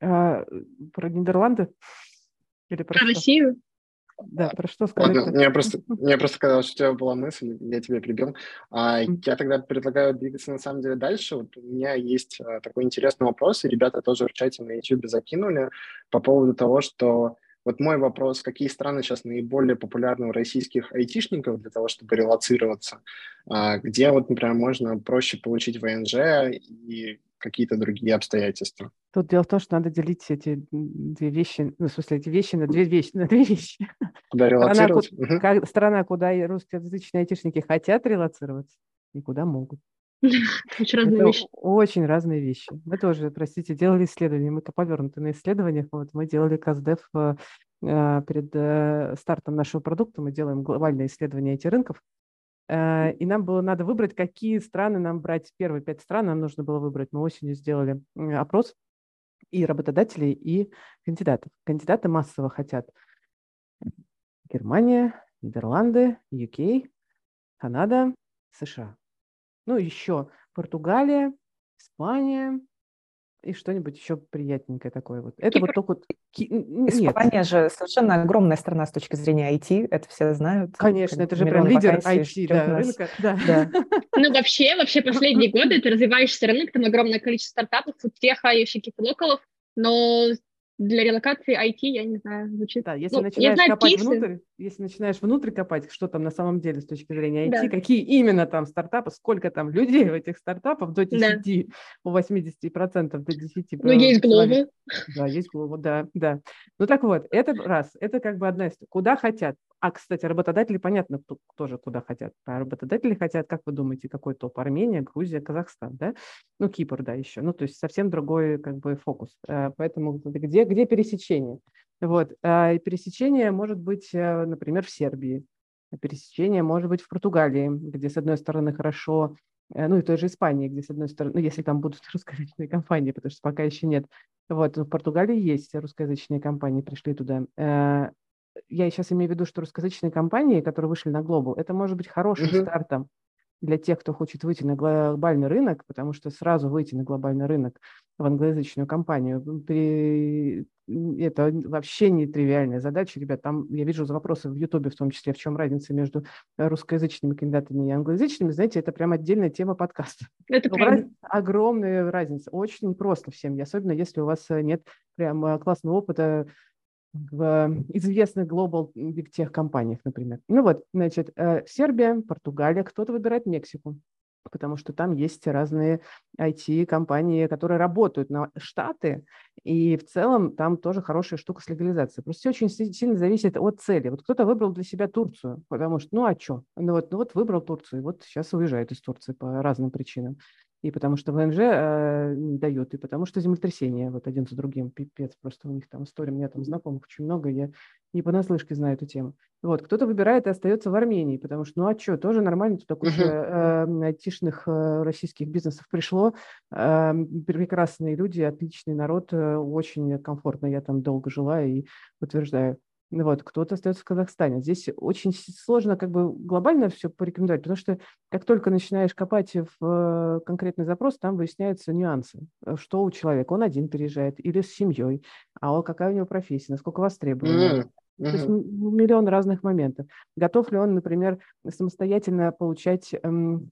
А, про Нидерланды? Или про, про Россию? Да, про что сказать? Ладно, мне просто, мне просто казалось, что у тебя была мысль, я тебе прибил. А, я тогда предлагаю двигаться на самом деле дальше. Вот у меня есть а, такой интересный вопрос, и ребята тоже в чате на YouTube закинули по поводу того, что вот мой вопрос, какие страны сейчас наиболее популярны у российских айтишников для того, чтобы релацироваться? А, где вот, например, можно проще получить ВНЖ и какие-то другие обстоятельства. Тут дело в том, что надо делить эти две вещи, ну, в смысле, эти вещи на две вещи, на две вещи. Куда релацировать? Страна, угу. как, страна, куда русскоязычные айтишники хотят релацироваться и куда могут. Очень разные Это вещи. Очень разные вещи. Мы тоже, простите, делали исследования. Мы-то повернуты на исследованиях. Вот мы делали КАЗДЕФ э, э, перед э, стартом нашего продукта. Мы делаем глобальное исследование этих рынков. И нам было надо выбрать, какие страны нам брать. Первые пять стран нам нужно было выбрать. Мы осенью сделали опрос и работодателей, и кандидатов. Кандидаты массово хотят Германия, Нидерланды, UK, Канада, США. Ну, еще Португалия, Испания и что-нибудь еще приятненькое такое. Вот. Это Кипр. вот только... Испания Нет. же совершенно огромная страна с точки зрения IT, это все знают. Конечно, это же прям лидер IT да, рынка. Да. Да. Ну, вообще, вообще последние годы это развивающийся рынок, там огромное количество стартапов, успеха и всяких локалов, но для релокации IT, я не знаю, звучит. Да, если ну, начинаешь знаю, копать кейсы. внутрь, если начинаешь внутрь копать, что там на самом деле с точки зрения IT, да. какие именно там стартапы, сколько там людей в этих стартапах до 10, да. у 80% до 10. Ну, есть глобы. Да, есть глобы, да, да. Ну, так вот, это раз, это как бы одна из... Куда хотят? А, кстати, работодатели, понятно, тоже куда хотят. А работодатели хотят, как вы думаете, какой топ? Армения, Грузия, Казахстан, да? Ну, Кипр, да, еще. Ну, то есть совсем другой как бы фокус. Э, поэтому где, где пересечение? Вот. А, пересечение может быть, э, например, в Сербии. Пересечение может быть в Португалии, где, с одной стороны, хорошо э, ну и той же Испании, где, с одной стороны, ну, если там будут русскоязычные компании, потому что пока еще нет. Вот, в Португалии есть русскоязычные компании, пришли туда я сейчас имею в виду, что русскоязычные компании, которые вышли на Global, это может быть хорошим uh-huh. стартом для тех, кто хочет выйти на глобальный рынок, потому что сразу выйти на глобальный рынок в англоязычную компанию, при... это вообще не тривиальная задача, ребят. Там я вижу вопросы в Ютубе, в том числе, в чем разница между русскоязычными кандидатами и англоязычными. Знаете, это прям отдельная тема подкаста. Это правда. Огромная разница. Очень просто всем, особенно если у вас нет прям э, классного опыта в известных global big tech компаниях, например. Ну вот, значит, э, Сербия, Португалия, кто-то выбирает Мексику, потому что там есть разные IT-компании, которые работают на Штаты, и в целом там тоже хорошая штука с легализацией. Просто все очень сильно зависит от цели. Вот кто-то выбрал для себя Турцию, потому что, ну а что? Ну вот, ну вот выбрал Турцию, и вот сейчас уезжает из Турции по разным причинам и потому что ВНЖ э, не дает, и потому что землетрясения вот один за другим, пипец, просто у них там история, у меня там знакомых очень много, я не понаслышке знаю эту тему. Вот, кто-то выбирает и остается в Армении, потому что, ну а что, тоже нормально, туда куча uh-huh. э, айтишных э, российских бизнесов пришло, э, прекрасные люди, отличный народ, э, очень комфортно, я там долго жила и утверждаю. Вот, кто-то остается в Казахстане. Здесь очень сложно как бы глобально все порекомендовать, потому что как только начинаешь копать в э, конкретный запрос, там выясняются нюансы. Э, что у человека? Он один переезжает или с семьей? А какая у него профессия? Насколько востребована? Mm. То есть миллион разных моментов. Готов ли он, например, самостоятельно получать эм,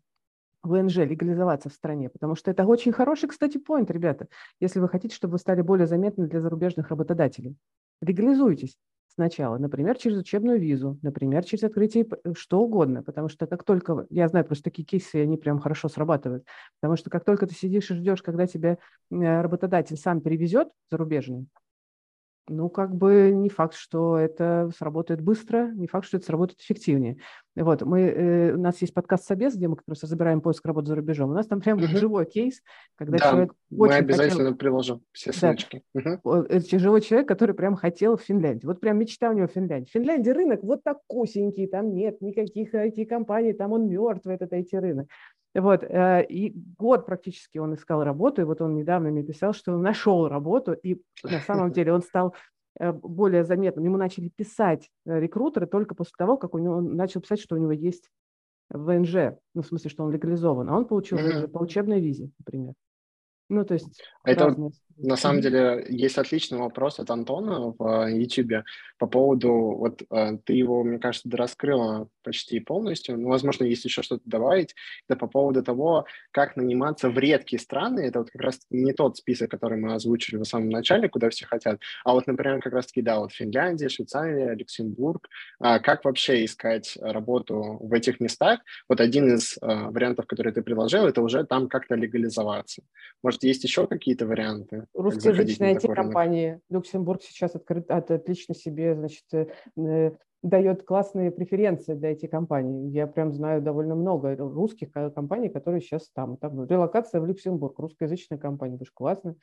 ВНЖ, легализоваться в стране? Потому что это очень хороший, кстати, поинт, ребята, если вы хотите, чтобы вы стали более заметны для зарубежных работодателей. Легализуйтесь сначала, например, через учебную визу, например, через открытие, что угодно, потому что как только, я знаю просто такие кейсы, они прям хорошо срабатывают, потому что как только ты сидишь и ждешь, когда тебя э, работодатель сам перевезет зарубежный, ну, как бы не факт, что это сработает быстро, не факт, что это сработает эффективнее. Вот, мы, э, у нас есть подкаст «Собес», где мы как раз разбираем поиск работы за рубежом. У нас там прям uh-huh. живой кейс, когда да, человек мы обязательно хотел... приложим все ссылочки. Да. Uh-huh. Это живой человек, который прям хотел в Финляндии. Вот прям мечта у него в Финляндии. В Финляндии рынок вот такусенький, там нет никаких IT-компаний, там он мертвый, этот IT-рынок. Вот, э, и год практически он искал работу, и вот он недавно мне писал, что он нашел работу, и на самом деле он стал э, более заметным. Ему начали писать э, рекрутеры только после того, как у него, он начал писать, что у него есть ВНЖ, ну, в смысле, что он легализован, а он получил mm-hmm. по учебной визе, например. Ну, то есть... Это разные... на самом деле есть отличный вопрос от Антона в YouTube по поводу, вот ты его, мне кажется, раскрыла почти полностью, но, возможно, есть еще что-то добавить, это по поводу того, как наниматься в редкие страны, это вот как раз не тот список, который мы озвучили в самом начале, куда все хотят, а вот, например, как раз-таки, да, вот Финляндия, Швейцария, Люксембург, как вообще искать работу в этих местах, вот один из вариантов, который ты предложил, это уже там как-то легализоваться. Может, есть еще какие-то варианты? Русскоязычные IT-компании. Люксембург сейчас открыт, отлично себе, значит, э, дает классные преференции для этих компаний. Я прям знаю довольно много русских компаний, которые сейчас там. Там релокация в Люксембург, русскоязычная компания, же классно.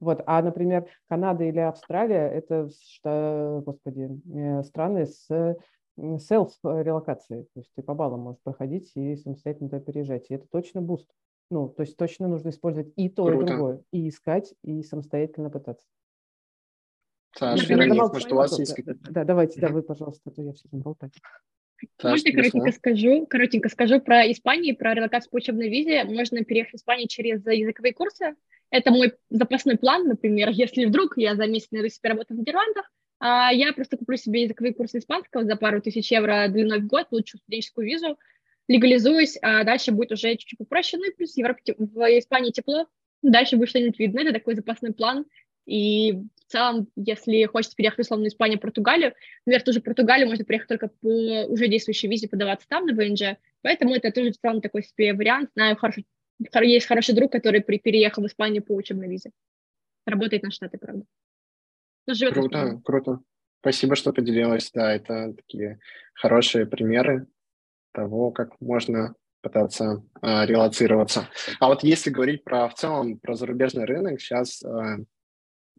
Вот. А, например, Канада или Австралия – это, что, господи, э, страны с селф-релокацией. То есть ты по баллам можешь проходить и самостоятельно туда переезжать. И это точно буст. Ну, то есть точно нужно использовать и то, Круто. и другое. И искать, и самостоятельно пытаться. Саша, Вероника, может, у вас есть какие-то... Да, давайте, да, вы, пожалуйста, а то я все болтать. Можно коротенько скажу, коротенько скажу про Испанию, про релокацию по учебной визе. Можно переехать в Испанию через языковые курсы. Это мой запасной план, например, если вдруг я за месяц найду себе работу в Нидерландах, а я просто куплю себе языковые курсы испанского за пару тысяч евро длиной в год, получу студенческую визу, легализуюсь, а дальше будет уже чуть-чуть попроще. Ну и плюс в, Европе, в Испании тепло, дальше будет что-нибудь видно. Это такой запасной план. И в целом, если хочется переехать, условно, в Испанию, Португалию, например, тоже Португалию можно приехать только по уже действующей визе подаваться там, на ВНЖ. Поэтому это тоже в целом такой себе вариант. Знаю, хороший, есть хороший друг, который переехал в Испанию по учебной визе. Работает на Штаты, правда. круто, круто. Спасибо, что поделилась. Да, это такие хорошие примеры того, как можно пытаться э, релацироваться. А вот если говорить про в целом про зарубежный рынок, сейчас э,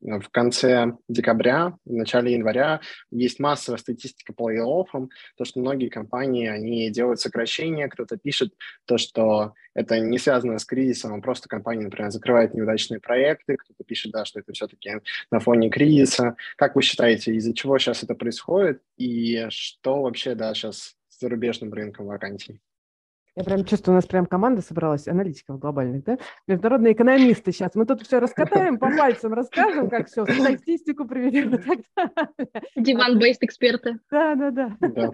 в конце декабря, в начале января есть массовая статистика по лей-оффам, то, что многие компании, они делают сокращения, кто-то пишет то, что это не связано с кризисом, а просто компания, например, закрывает неудачные проекты, кто-то пишет, да, что это все-таки на фоне кризиса. Как вы считаете, из-за чего сейчас это происходит и что вообще, да, сейчас зарубежным рынком вакансий? Я прям чувствую, у нас прям команда собралась, аналитиков глобальных, да? Международные экономисты сейчас. Мы тут все раскатаем, по пальцам расскажем, как все, статистику приведем и так далее. Диван-бейст эксперты. Да, да, да.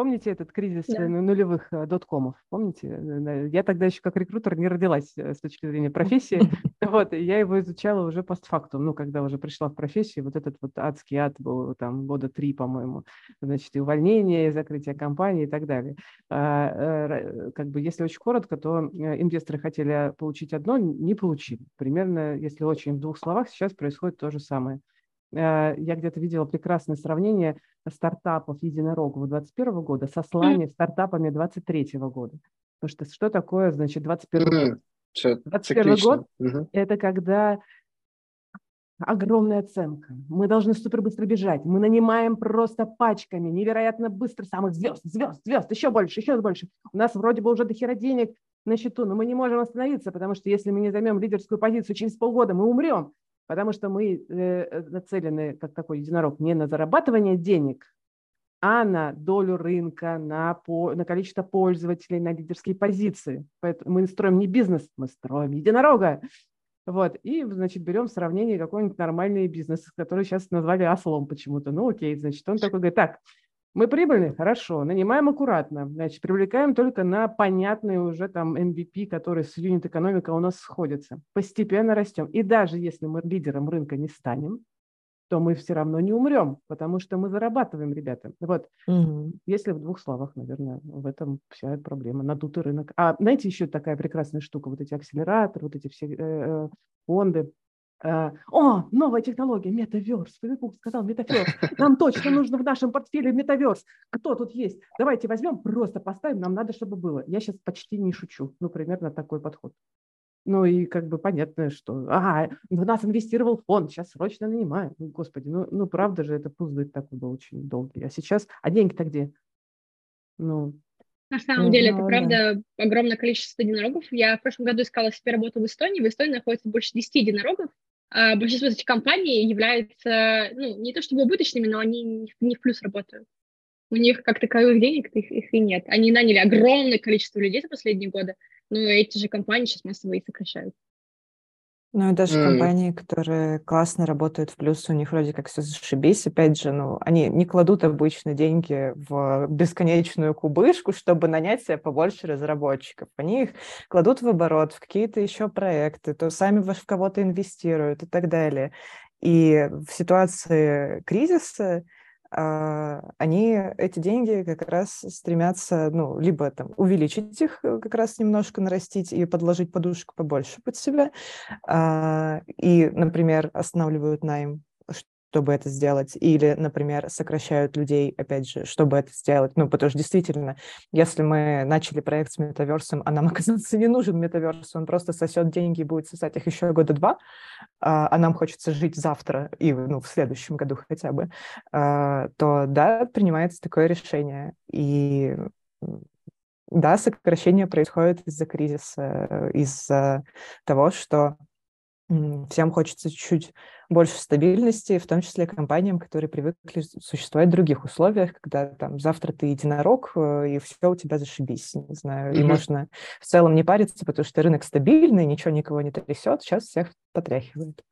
Помните этот кризис да. нулевых э, доткомов? Помните? Э, я тогда еще как рекрутер не родилась э, с точки зрения профессии. Вот, я его изучала уже постфактум, ну, когда уже пришла в профессию, вот этот вот адский ад был там года три, по-моему, значит, и увольнение, и закрытие компании и так далее. А, как бы, если очень коротко, то инвесторы хотели получить одно, не получили. Примерно, если очень в двух словах, сейчас происходит то же самое. Я где-то видела прекрасное сравнение стартапов единорогов 2021 года со слами стартапами 2023 года. Потому что что такое, значит, 21 год? 21 год угу. – это когда огромная оценка. Мы должны супер быстро бежать. Мы нанимаем просто пачками, невероятно быстро самых звезд, звезд, звезд, еще больше, еще больше. У нас вроде бы уже до хера денег на счету, но мы не можем остановиться, потому что если мы не займем лидерскую позицию через полгода, мы умрем потому что мы э, нацелены, как такой единорог, не на зарабатывание денег, а на долю рынка, на, по, на количество пользователей, на лидерские позиции. Поэтому мы строим не бизнес, мы строим единорога. Вот, и, значит, берем в сравнение какой-нибудь нормальный бизнес, который сейчас назвали ослом почему-то. Ну, окей, значит, он такой говорит, так, мы прибыльны? Хорошо. Нанимаем аккуратно. Значит, привлекаем только на понятные уже там MVP, которые с юнит-экономика у нас сходятся. Постепенно растем. И даже если мы лидером рынка не станем, то мы все равно не умрем, потому что мы зарабатываем, ребята. Вот, угу. если в двух словах, наверное, в этом вся проблема. Надутый рынок. А знаете, еще такая прекрасная штука, вот эти акселераторы, вот эти все э, э фонды, о, новая технология, метаверс. Фейсбук сказал метаверс. Нам точно нужно в нашем портфеле метаверс. Кто тут есть? Давайте возьмем, просто поставим, нам надо, чтобы было. Я сейчас почти не шучу. Ну, примерно такой подход. Ну и как бы понятно, что ага, в нас инвестировал фонд, сейчас срочно нанимаем. Ну, господи, ну, ну правда же, это пузырь такой был очень долгий. А сейчас, а деньги-то где? Ну, на самом ну, деле, это правда огромное количество единорогов. Я в прошлом году искала себе работу в Эстонии. В Эстонии находится больше 10 единорогов. А большинство этих компаний являются, ну, не то чтобы убыточными, но они не в плюс работают. У них как таковых денег их, их и нет. Они наняли огромное количество людей за последние годы, но эти же компании сейчас массово и сокращают. Ну и даже mm. компании, которые классно работают в плюс, у них вроде как все зашибись. Опять же, ну, они не кладут обычно деньги в бесконечную кубышку, чтобы нанять себе побольше разработчиков. Они их кладут в оборот, в какие-то еще проекты, то сами в кого-то инвестируют и так далее. И в ситуации кризиса они эти деньги как раз стремятся, ну, либо там увеличить их, э, как раз немножко нарастить и подложить подушку побольше под себя, а, и, например, останавливают найм чтобы это сделать, или, например, сокращают людей, опять же, чтобы это сделать. Ну, потому что действительно, если мы начали проект с метаверсом, а нам, оказывается, не нужен метаверс, он просто сосет деньги и будет сосать их еще года два, а, а нам хочется жить завтра и ну, в следующем году хотя бы, а, то да, принимается такое решение. И да, сокращение происходит из-за кризиса, из-за того, что всем хочется чуть-чуть больше стабильности, в том числе компаниям, которые привыкли существовать в других условиях, когда там завтра ты единорог, э, и все у тебя зашибись, не знаю, mm-hmm. и можно в целом не париться, потому что рынок стабильный, ничего никого не трясет, сейчас всех потряхивает.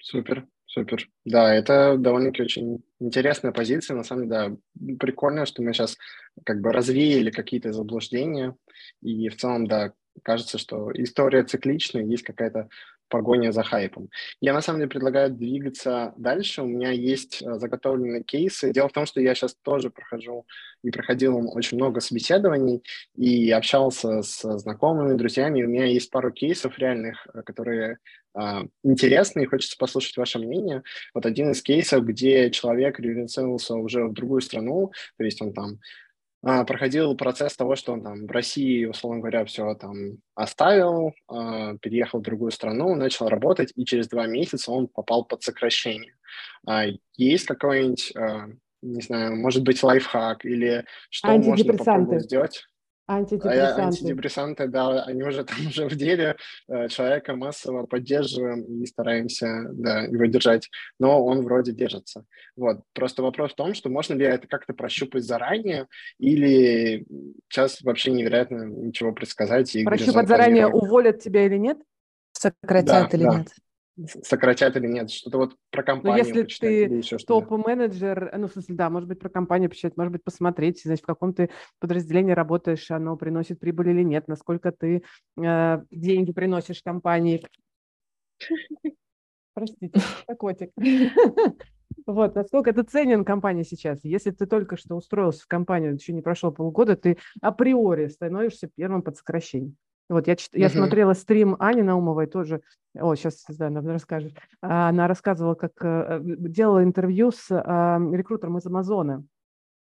Супер, супер. Да, это довольно-таки очень интересная позиция. На самом деле, да, прикольно, что мы сейчас как бы развеяли какие-то заблуждения. И в целом, да, кажется, что история цикличная, есть какая-то погоня за хайпом. Я на самом деле предлагаю двигаться дальше. У меня есть э, заготовленные кейсы. Дело в том, что я сейчас тоже прохожу и проходил очень много собеседований и общался с знакомыми, друзьями. У меня есть пару кейсов реальных, э, которые э, интересны, и хочется послушать ваше мнение. Вот один из кейсов, где человек релицировался уже в другую страну, то есть он там проходил процесс того, что он там в России, условно говоря, все там оставил, а, переехал в другую страну, начал работать, и через два месяца он попал под сокращение. А, есть какой-нибудь, не знаю, может быть, лайфхак или что можно попробовать сделать? Антидепрессанты. А антидепрессанты, да, они уже там уже в деле, э, человека массово поддерживаем и стараемся да, его держать, но он вроде держится. Вот. Просто вопрос в том, что можно ли это как-то прощупать заранее, или сейчас вообще невероятно ничего предсказать. И Прощупать заранее, уволят тебя или нет? Сократят да, или да. нет? Сократят или нет, что-то вот про компанию Но если ты топ-менеджер, ну, в смысле, да, может быть, про компанию почитать, может быть, посмотреть, значит, в каком ты подразделении работаешь, оно приносит прибыль или нет, насколько ты э, деньги приносишь компании. Простите, котик. Вот, насколько это ценен компания сейчас. Если ты только что устроился в компанию, еще не прошло полгода, ты априори становишься первым под сокращением. Вот я, чит... я смотрела стрим Ани Наумовой тоже. О, сейчас, да, она расскажет. Она рассказывала, как э, делала интервью с а, рекрутером из Амазона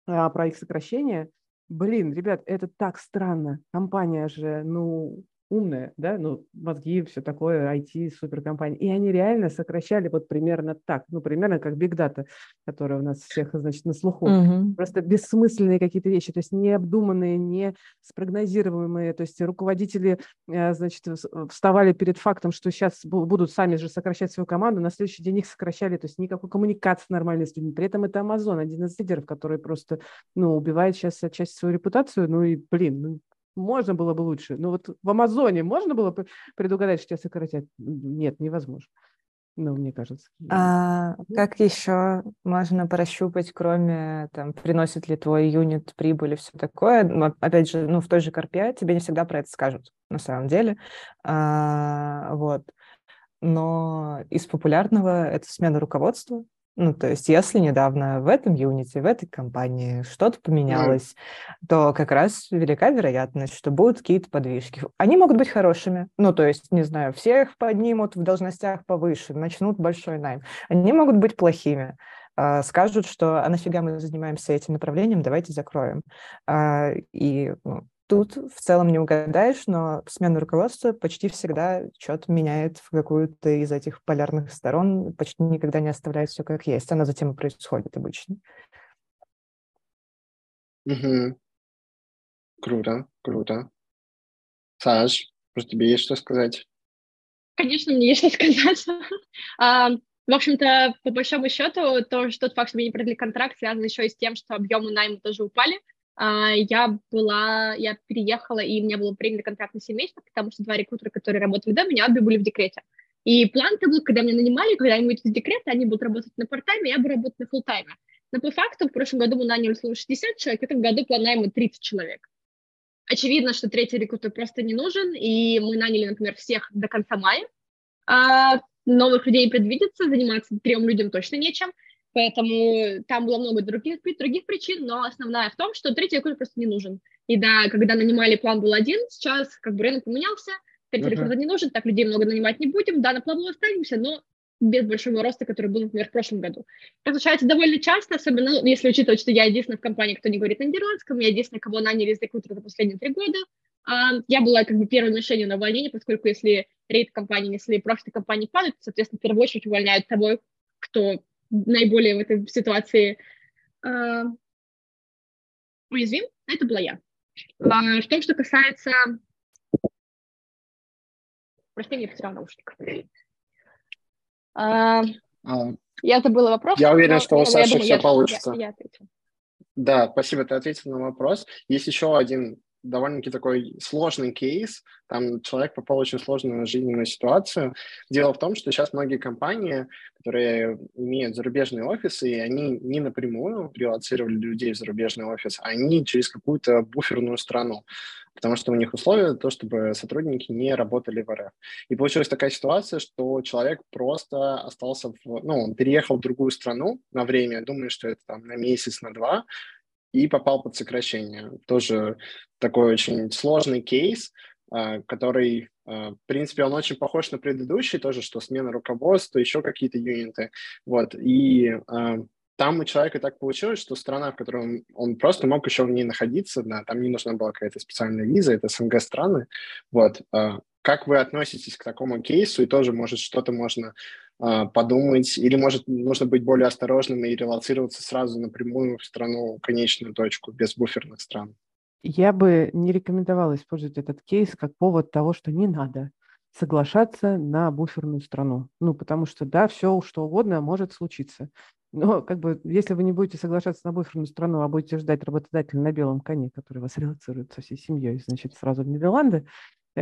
а, про их сокращение. Блин, ребят, это так странно. Компания же, ну, умная, да, ну, мозги, все такое, IT, суперкомпания. И они реально сокращали вот примерно так, ну, примерно как Big Data, которая у нас всех, значит, на слуху. Угу. Просто бессмысленные какие-то вещи, то есть необдуманные, не спрогнозируемые, то есть руководители, э, значит, вставали перед фактом, что сейчас будут сами же сокращать свою команду, на следующий день их сокращали, то есть никакой коммуникации нормальной с людьми. При этом это Amazon, один из лидеров, который просто, ну, убивает сейчас отчасти свою репутацию, ну и, блин, ну, можно было бы лучше. Но вот в Амазоне можно было бы предугадать, что тебя сократят? Нет, невозможно. Ну, мне кажется. А, как еще можно прощупать, кроме там, приносит ли твой юнит прибыль и все такое? Но, опять же, ну, в той же Карпе тебе не всегда про это скажут, на самом деле. А, вот. Но из популярного это смена руководства, ну, то есть, если недавно в этом юните, в этой компании что-то поменялось, mm. то как раз велика вероятность, что будут какие-то подвижки. Они могут быть хорошими. Ну, то есть, не знаю, всех поднимут в должностях повыше, начнут большой найм. Они могут быть плохими а, скажут, что а нафига мы занимаемся этим направлением, давайте закроем. А, и ну, Тут в целом не угадаешь, но смена руководства почти всегда что-то меняет в какую-то из этих полярных сторон, почти никогда не оставляет все как есть. Она затем и происходит обычно. Угу. Круто, круто. Саш, может, тебе есть что сказать? Конечно, мне есть что сказать. а, в общем-то, по большому счету, то, что тот факт, что мне не продлили контракт, связан еще и с тем, что объемы найма тоже упали. А, я была, я переехала, и у меня был принят контракт на 7 месяцев, потому что два рекрутера, которые работали до меня, обе были в декрете. И план-то был, когда меня нанимали, когда они выйдут из декрета, они будут работать на парт-тайме, я буду работать на фулл-тайме. Но по факту в прошлом году мы наняли словно 60 человек, в этом году план найма 30 человек. Очевидно, что третий рекрутер просто не нужен, и мы наняли, например, всех до конца мая. А новых людей предвидится, заниматься трем людям точно нечем. Поэтому там было много других, других причин, но основная в том, что третий рекрутер просто не нужен. И да, когда нанимали, план был один, сейчас как бы рынок поменялся, третий uh-huh. рекрутер не нужен, так людей много нанимать не будем, да, на плаву останемся, но без большого роста, который был, например, в прошлом году. Это случается довольно часто, особенно ну, если учитывать, что я единственная в компании, кто не говорит на нидерландском, я единственная, кого наняли из рекрутера за последние три года. А, я была как бы первой мишенью на увольнение, поскольку если рейд компании, если профиты компании падают, соответственно, в первую очередь увольняют того, кто наиболее в этой ситуации э, уязвим. Это была я. А, в том, что касается... Прости, я потерял наушник. А, а, я забыла вопрос. Я уверен, что у Саши все я, получится. Я, я да, спасибо, ты ответил на вопрос. Есть еще один довольно-таки такой сложный кейс. Там человек попал в очень сложную жизненную ситуацию. Дело в том, что сейчас многие компании, которые имеют зарубежные офисы, они не напрямую релацировали людей в зарубежный офис, а они через какую-то буферную страну потому что у них условия то, чтобы сотрудники не работали в РФ. И получилась такая ситуация, что человек просто остался, в, ну, он переехал в другую страну на время, думаю, что это там на месяц, на два, и попал под сокращение. Тоже такой очень сложный кейс, а, который, а, в принципе, он очень похож на предыдущий, тоже, что смена руководства, еще какие-то юниты. Вот, и а, там у человека так получилось, что страна, в которой он, он просто мог еще в ней находиться, да, там не нужна была какая-то специальная виза, это СНГ страны. Вот, как вы относитесь к такому кейсу, и тоже, может, что-то можно подумать, или, может, нужно быть более осторожным и релацироваться сразу напрямую в страну, конечную точку, без буферных стран? Я бы не рекомендовала использовать этот кейс как повод того, что не надо соглашаться на буферную страну. Ну, потому что, да, все, что угодно может случиться. Но, как бы, если вы не будете соглашаться на буферную страну, а будете ждать работодателя на белом коне, который вас релацирует со всей семьей, значит, сразу в Нидерланды,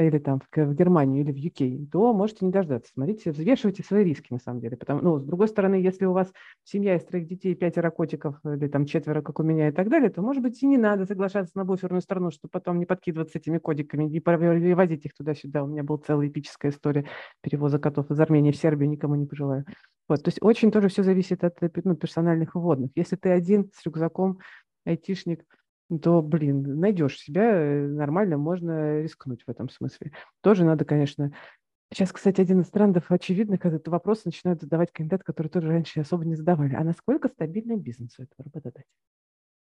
или там в Германию или в UK, то можете не дождаться. Смотрите, взвешивайте свои риски на самом деле. Потому, ну, с другой стороны, если у вас семья из троих детей, пятеро котиков или там четверо, как у меня и так далее, то, может быть, и не надо соглашаться на буферную страну, чтобы потом не подкидываться этими кодиками и перевозить их туда-сюда. У меня была целая эпическая история перевоза котов из Армении в Сербию, никому не пожелаю. Вот, то есть очень тоже все зависит от ну, персональных вводных. Если ты один с рюкзаком, айтишник – то, блин, найдешь себя э, нормально, можно рискнуть в этом смысле. Тоже надо, конечно... Сейчас, кстати, один из трендов очевидно, когда этот вопрос начинают задавать кандидаты, которые тоже раньше особо не задавали. А насколько стабильный бизнес у этого работодателя?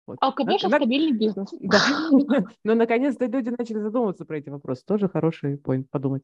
Вот. А у кого же стабильный бизнес? Да. Но наконец-то люди начали задумываться про эти вопросы. Тоже хороший point подумать.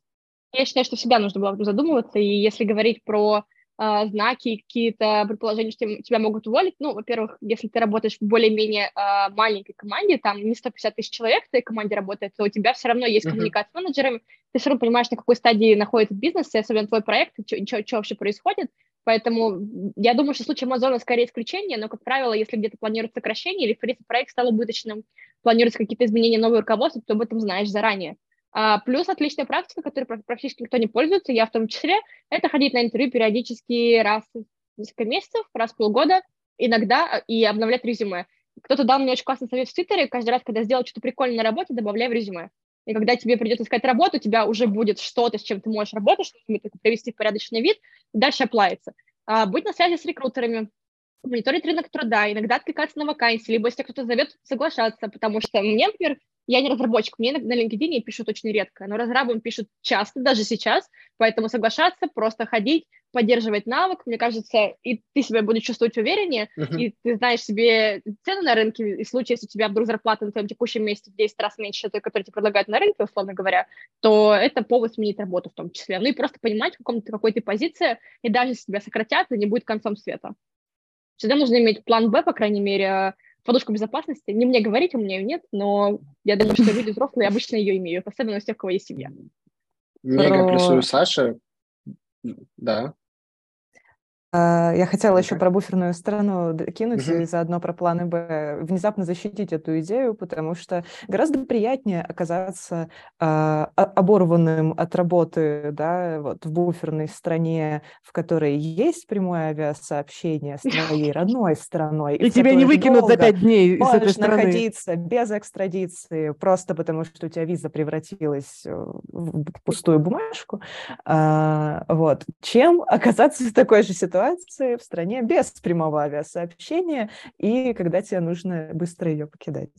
Я считаю, что всегда нужно было задумываться. И если говорить про э, знаки, какие-то предположения, что тебя могут уволить. Ну, во-первых, если ты работаешь в более-менее э, маленькой команде, там не 150 тысяч человек в твоей команде работает, то у тебя все равно есть uh-huh. коммуникация с менеджерами, ты все равно понимаешь, на какой стадии находится бизнес, и особенно твой проект, что вообще происходит. Поэтому я думаю, что в случае Амазона скорее исключение, но, как правило, если где-то планируется сокращение или, в принципе, проект стал убыточным, планируются какие-то изменения, новое руководство, то об этом знаешь заранее. А, плюс отличная практика, которой практически никто не пользуется, я в том числе, это ходить на интервью периодически раз в несколько месяцев, раз в полгода, иногда, а, и обновлять резюме. Кто-то дал мне очень классный совет в Твиттере, каждый раз, когда сделал что-то прикольное на работе, добавляй в резюме. И когда тебе придется искать работу, у тебя уже будет что-то, с чем ты можешь работать, чтобы привести в порядочный вид, дальше оплавится. А, быть на связи с рекрутерами, мониторить рынок труда, иногда откликаться на вакансии, либо если кто-то зовет, соглашаться, потому что мне, например, я не разработчик, мне на LinkedIn пишут очень редко, но разрабам пишут часто, даже сейчас, поэтому соглашаться, просто ходить, поддерживать навык, мне кажется, и ты себя будешь чувствовать увереннее, uh-huh. и ты знаешь себе цену на рынке, и в случае, если у тебя вдруг зарплата на твоем текущем месте в 10 раз меньше той, которую тебе предлагают на рынке, условно говоря, то это повод сменить работу в том числе. Ну и просто понимать, в каком ты, какой ты позиции, и даже если тебя сократят, это не будет концом света. Всегда нужно иметь план Б, по крайней мере, подушку безопасности. Не мне говорить, у меня ее нет, но я думаю, что люди взрослые обычно ее имеют, особенно у тех, у кого есть семья. Мега плюсую Саша. Да. А, я хотела еще про буферную страну кинуть угу. и заодно про планы Б внезапно защитить эту идею, потому что гораздо приятнее оказаться э, оборванным от работы да, вот, в буферной стране, в которой есть прямое авиасообщение с твоей родной страной. И тебя не выкинут за пять дней из этой страны. находиться без экстрадиции, просто потому что у тебя виза превратилась э, в пустую бумажку. А, вот. Чем оказаться в такой же ситуации, ситуации в стране без прямого авиасообщения и когда тебе нужно быстро ее покидать.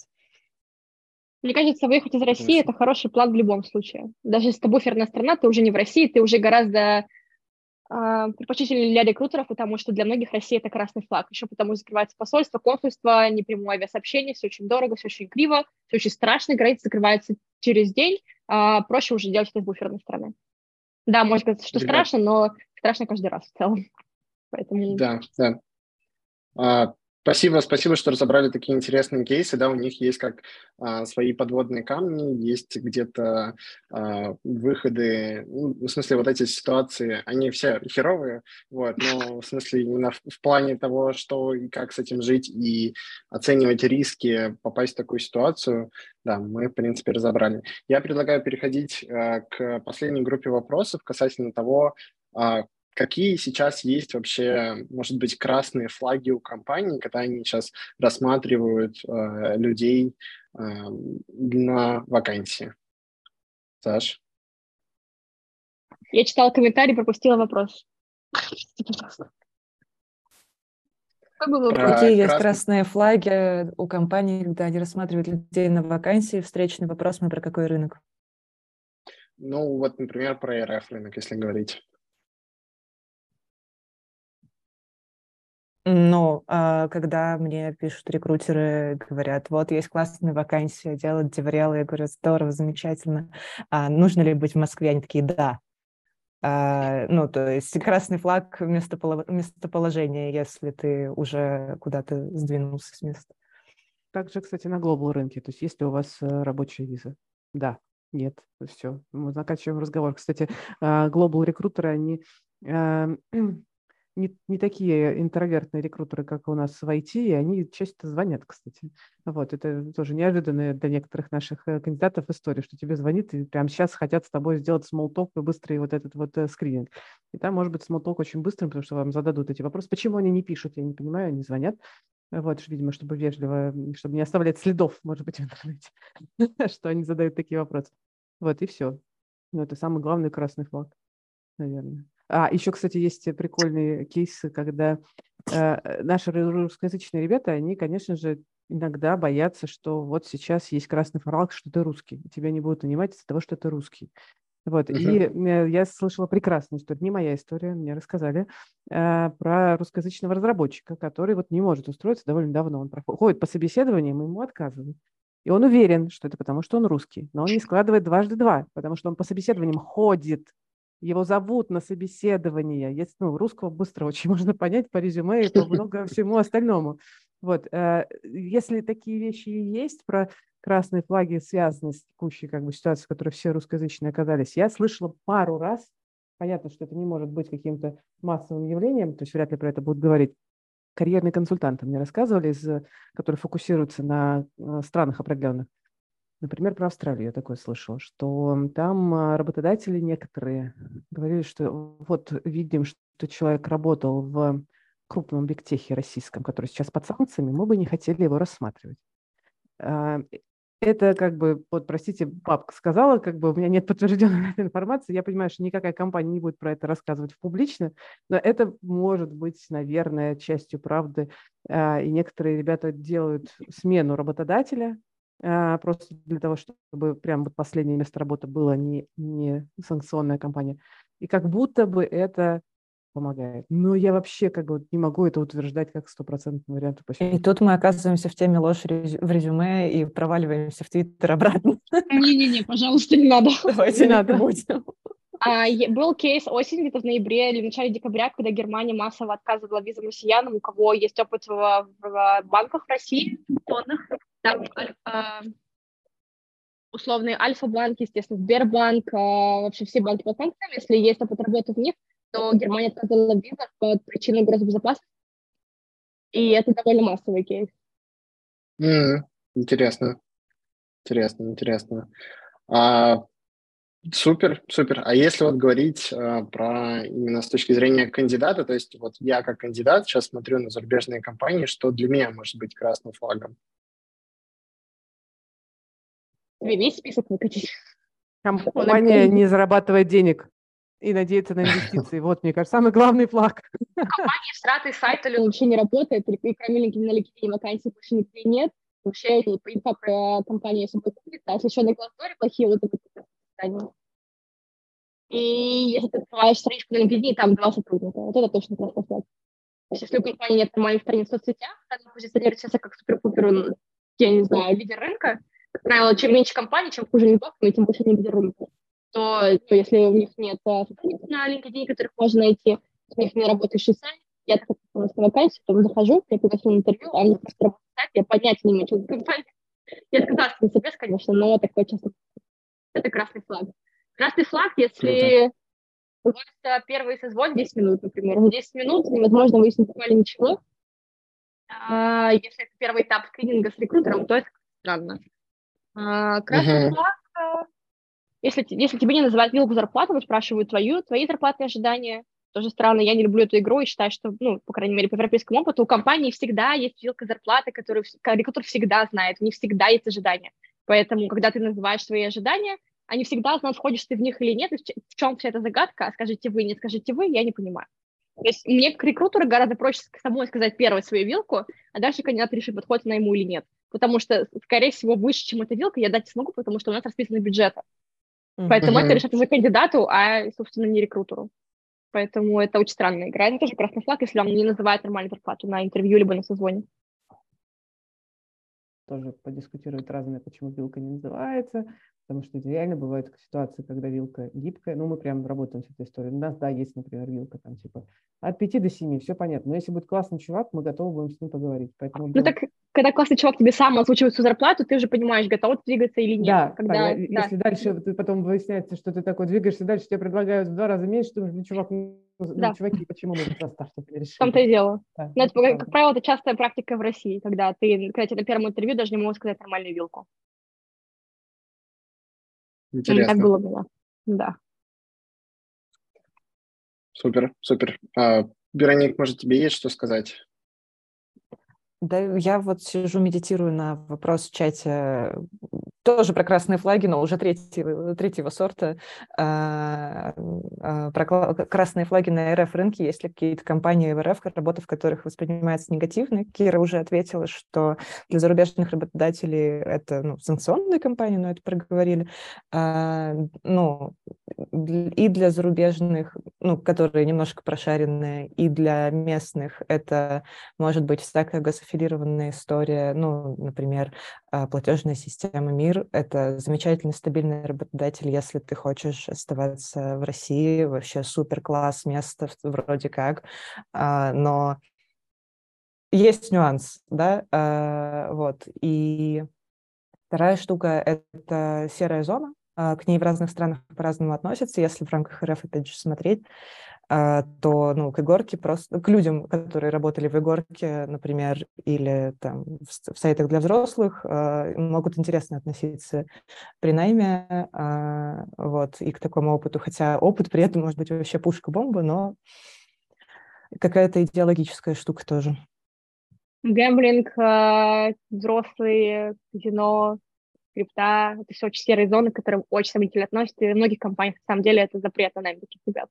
Мне кажется, выехать из России – это хороший план в любом случае. Даже если это буферная страна, ты уже не в России, ты уже гораздо а, предпочтительный для рекрутеров, потому что для многих Россия это красный флаг. Еще потому что закрывается посольство, консульство, непрямое авиасообщение, все очень дорого, все очень криво, все очень страшно, граница закрывается через день, а проще уже делать это с буферной стороны. Да, может казаться, что Ребят. страшно, но страшно каждый раз в целом. Поэтому... Да, да. А, Спасибо, спасибо, что разобрали такие интересные кейсы. Да, у них есть как а, свои подводные камни, есть где-то а, выходы. Ну, в смысле, вот эти ситуации, они все херовые, вот, но в смысле именно в, в плане того, что и как с этим жить и оценивать риски попасть в такую ситуацию, да, мы, в принципе, разобрали. Я предлагаю переходить а, к последней группе вопросов касательно того, а, Какие сейчас есть вообще, может быть, красные флаги у компаний, когда они сейчас рассматривают э, людей э, на вакансии? Саш? Я читала комментарий, пропустила вопрос. Какие есть красные флаги у компаний, когда они рассматривают людей на вакансии? Встречный вопрос, мы про какой рынок? Ну, вот, например, про РФ рынок, если говорить. Ну, а, когда мне пишут рекрутеры, говорят, вот есть классная вакансия, делать деврел, я говорю, здорово, замечательно. А нужно ли быть в Москве? Они такие, да. А, ну, то есть красный флаг местоположения, если ты уже куда-то сдвинулся с места. Также, кстати, на глобал рынке. То есть если у вас э, рабочая виза. Да, нет, все. Мы заканчиваем разговор. Кстати, глобал рекрутеры, они эм, не, не такие интровертные рекрутеры, как у нас в IT, и они часто звонят, кстати. Вот, это тоже неожиданная для некоторых наших э, кандидатов история, что тебе звонит и прямо сейчас хотят с тобой сделать смолток и быстрый вот этот вот э, скрининг. И там может быть смолток очень быстрым, потому что вам зададут эти вопросы. Почему они не пишут, я не понимаю, они звонят. Вот, видимо, чтобы вежливо, чтобы не оставлять следов, может быть, в интернете, что они задают такие вопросы. Вот, и все. Ну, это самый главный красный флаг, наверное. А, еще, кстати, есть прикольные кейсы, когда э, наши русскоязычные ребята, они, конечно же, иногда боятся, что вот сейчас есть красный флаг, что ты русский, тебя не будут нанимать из-за того, что ты русский. Вот, uh-huh. и э, я слышала прекрасную историю, не моя история, мне рассказали, э, про русскоязычного разработчика, который вот не может устроиться довольно давно. Он проходит по собеседованиям, ему отказывают. И он уверен, что это потому, что он русский. Но он не складывает дважды два, потому что он по собеседованиям ходит его зовут на собеседование. Есть, ну, русского быстро очень можно понять по резюме и по много всему остальному. Вот, э, если такие вещи и есть про красные флаги, связанные с текущей как бы, ситуацией, в которой все русскоязычные оказались, я слышала пару раз, понятно, что это не может быть каким-то массовым явлением, то есть вряд ли про это будут говорить, карьерные консультанты мне рассказывали, из, которые фокусируются на э, странах определенных, Например, про Австралию я такое слышала, что там а, работодатели некоторые говорили, что вот видим, что человек работал в крупном бигтехе российском, который сейчас под санкциями, мы бы не хотели его рассматривать. А, это как бы, вот простите, папка сказала, как бы у меня нет подтвержденной информации, я понимаю, что никакая компания не будет про это рассказывать публично, но это может быть, наверное, частью правды, а, и некоторые ребята делают смену работодателя, просто для того, чтобы прям вот последнее место работы было не, не санкционная компания. И как будто бы это помогает. Но я вообще как бы не могу это утверждать как стопроцентный вариант. И тут мы оказываемся в теме ложь в резюме и проваливаемся в Твиттер обратно. Не-не-не, пожалуйста, не надо. Давайте не надо. будем. А, был кейс осень, где-то в ноябре или в начале декабря, когда Германия массово отказывала визам россиянам, у кого есть опыт в, в банках в России, там а, условные Альфа-банк, естественно, Сбербанк, а, вообще все банки под санкциями, если есть опыт работы в них, то Германия отказала в визах по причинам госбезопасности. И это довольно массовый кейс. Mm, интересно. Интересно, интересно. А, Супер, супер. А если вот говорить э, про именно с точки зрения кандидата, то есть вот я как кандидат сейчас смотрю на зарубежные компании, что для меня может быть красным флагом? Тебе весь список выкатить. Компания не зарабатывает денег и надеется на инвестиции. Вот, мне кажется, самый главный флаг. Компания страты сайта или вообще не работает, и кроме на LinkedIn вакансий больше нигде нет. Вообще инфа про компанию особо а если еще на Glassdoor плохие отзывы, состоянии. И если ты открываешь страничку на LinkedIn, там два сотрудника, вот это точно классный флаг. Если у компании нет нормальных страниц в соцсетях, она позиционирует себя как супер-пупер, я не знаю, лидер рынка, как правило, чем меньше компаний, чем хуже не и тем больше не лидер рынка. То, то если у них нет э, страниц на LinkedIn, которых можно найти, у них не работающий сайт, я так на вакансию, потом захожу, я пригласила на интервью, а мне просто работает сайт, я поднять не имею, что за компания. Я отказалась на собес, конечно, но такое часто. Это красный флаг. Красный флаг, если у вас первый созвон 10 минут, например. За 10 минут невозможно выяснить буквально ничего. А, если это первый этап скрининга с рекрутером, то это странно. А, красный uh-huh. если, если тебе не называют вилку зарплаты, вы спрашивают твою, твои зарплатные ожидания, тоже странно, я не люблю эту игру и считаю, что, ну, по крайней мере, по европейскому опыту у компании всегда есть вилка зарплаты, которую рекрутер всегда знает, у них всегда есть ожидания. Поэтому, когда ты называешь свои ожидания, они всегда знают, входишь ты в них или нет, и в чем вся эта загадка, а скажите вы, не скажите вы, я не понимаю. То есть мне как рекрутеру гораздо проще самой сказать первую свою вилку, а дальше кандидат решит, подходит она ему или нет. Потому что, скорее всего, выше, чем эта вилка, я дать смогу, потому что у нас расписаны бюджеты. Mm-hmm. Поэтому это решать уже кандидату, а, собственно, не рекрутеру. Поэтому это очень странная игра. Это тоже красный флаг, если вам не называют нормальную зарплату на интервью либо на созвоне тоже подискутируют разные, почему вилка не называется, потому что реально бывают ситуации, когда вилка гибкая, ну, мы прям работаем с этой историей. У нас, да, есть, например, вилка там типа от 5 до 7, все понятно. Но если будет классный чувак, мы готовы будем с ним поговорить. Поэтому ну, так, когда классный чувак тебе сам озвучивает свою зарплату, ты уже понимаешь, готов двигаться или нет. Да, когда, да. если дальше ты потом выясняется, что ты такой двигаешься дальше, тебе предлагают в два раза меньше, ты ну, чувак, ну, да. чуваки, почему мы этот состав решили? В том-то и дело. Да, Но это, как, как правило, это частая практика в России, когда ты, когда тебе на первом интервью даже не можешь сказать нормальную вилку. Интересно. Так было бы, да. Супер, супер. А, Вероник, может, тебе есть что сказать? Да, я вот сижу, медитирую на вопрос в чате тоже про красные флаги, но уже третьего, третьего сорта. А, а, про красные флаги на РФ рынке, если какие-то компании в РФ, работа в которых воспринимается негативно. Кира уже ответила, что для зарубежных работодателей это ну, санкционные компании, но это проговорили. А, ну, и для зарубежных, ну, которые немножко прошаренные, и для местных это может быть всякая госаффилированная история, ну, например, платежная система МИР, мир — это замечательный, стабильный работодатель, если ты хочешь оставаться в России. Вообще супер класс, место вроде как. А, но есть нюанс, да, а, вот. И вторая штука — это серая зона. А, к ней в разных странах по-разному относятся. Если в рамках РФ, опять же, смотреть, то ну, к игорке просто, к людям, которые работали в игорке, например, или там в, в сайтах для взрослых, а, могут интересно относиться при найме, а, вот, и к такому опыту, хотя опыт при этом может быть вообще пушка-бомба, но какая-то идеологическая штука тоже. Гэмблинг, взрослые, казино, крипта, это все очень серые зоны, к которым очень сомнительно относятся, и в многих компаниях, на самом деле, это запрет на найм таких ребят.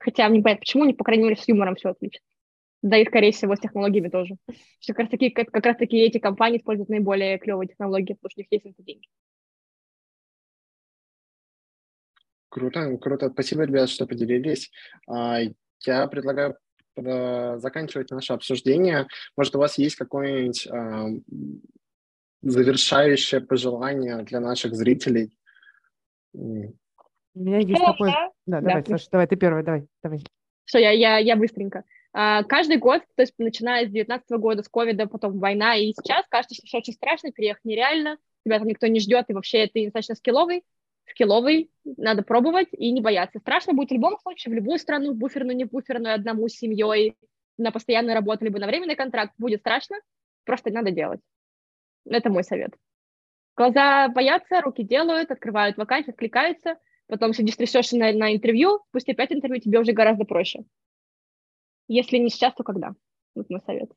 Хотя мне понятно, почему, не, по крайней мере, с юмором все отлично. Да и, скорее всего, с технологиями тоже. Что как раз таки, как, как раз таки эти компании используют наиболее клевые технологии, потому что у них есть это деньги. Круто, круто. Спасибо, ребят, что поделились. А, я предлагаю заканчивать наше обсуждение. Может, у вас есть какое-нибудь а, завершающее пожелание для наших зрителей? У меня есть такой... Да, давай, да. Саша, давай, ты первый, давай, давай. Все, я, я, я быстренько. А, каждый год, то есть начиная с 19 года, с ковида, потом война, и сейчас кажется, что все очень страшно, переехать нереально, тебя там никто не ждет, и вообще ты достаточно скилловый, скилловый, надо пробовать и не бояться. Страшно будет в любом случае, в любую страну, буферную, не буферную, одному с семьей, на постоянную работу, либо на временный контракт, будет страшно, просто надо делать. Это мой совет. Глаза боятся, руки делают, открывают вакансии, откликаются – потом сидишь, трясешься на, на интервью, спустя пять интервью тебе уже гораздо проще. Если не сейчас, то когда? Вот мой совет.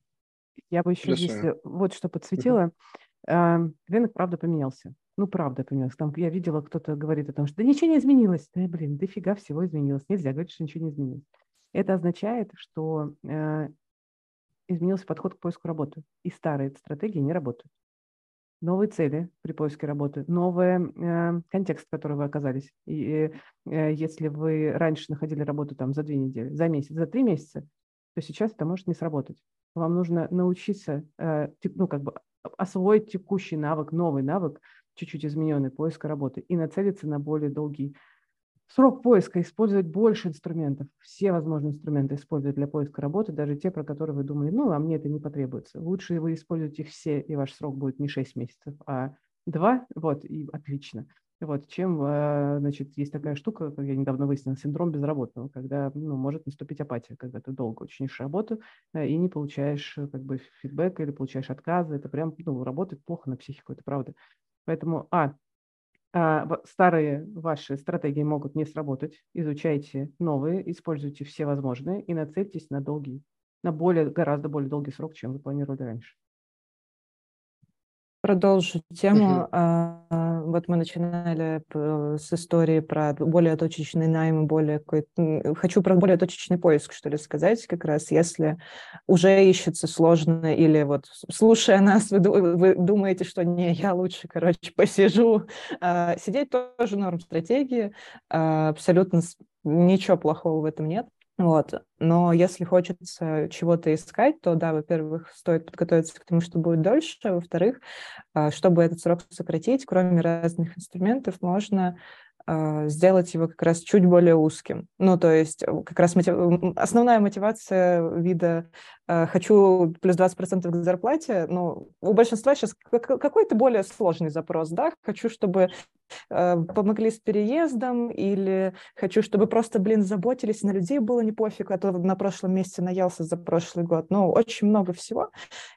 Я бы еще здесь вот что подсветила. Uh-huh. Рынок, правда, поменялся. Ну, правда поменялся. Там я видела, кто-то говорит о том, что да ничего не изменилось. Да, блин, дофига всего изменилось. Нельзя говорить, что ничего не изменилось. Это означает, что э, изменился подход к поиску работы. И старые стратегии не работают. Новые цели при поиске работы, новый э, контекст, в котором вы оказались. И э, если вы раньше находили работу там за две недели, за месяц, за три месяца, то сейчас это может не сработать. Вам нужно научиться, э, ну, как бы освоить текущий навык, новый навык, чуть-чуть измененный поиска работы и нацелиться на более долгий срок поиска, использовать больше инструментов, все возможные инструменты использовать для поиска работы, даже те, про которые вы думали, ну, а мне это не потребуется. Лучше вы используете их все, и ваш срок будет не 6 месяцев, а 2, вот, и отлично. Вот, чем, э, значит, есть такая штука, как я недавно выяснила, синдром безработного, когда ну, может наступить апатия, когда ты долго очень ищешь работу э, и не получаешь э, как бы фидбэк или получаешь отказы. Это прям ну, работает плохо на психику, это правда. Поэтому, а, старые ваши стратегии могут не сработать. Изучайте новые, используйте все возможные и нацельтесь на долгий, на более, гораздо более долгий срок, чем вы планировали раньше. Продолжу тему. Uh-huh. Вот мы начинали с истории про более точечный найм, более какой хочу про более точечный поиск, что ли, сказать как раз. Если уже ищется сложно или вот слушая нас, вы, вы думаете, что не, я лучше, короче, посижу. Uh, сидеть тоже норм стратегии. Uh, абсолютно ничего плохого в этом нет. Вот. Но если хочется чего-то искать, то да, во-первых, стоит подготовиться к тому, что будет дольше, а во-вторых, а, чтобы этот срок сократить, кроме разных инструментов, можно а, сделать его как раз чуть более узким. Ну, то есть э, как раз мотив... основная мотивация вида «хочу плюс 20% к зарплате», ну, у большинства сейчас какой-то более сложный запрос, да, хочу, чтобы помогли с переездом, или хочу, чтобы просто, блин, заботились, на людей было не пофиг, а то на прошлом месяце наелся за прошлый год. Ну, очень много всего.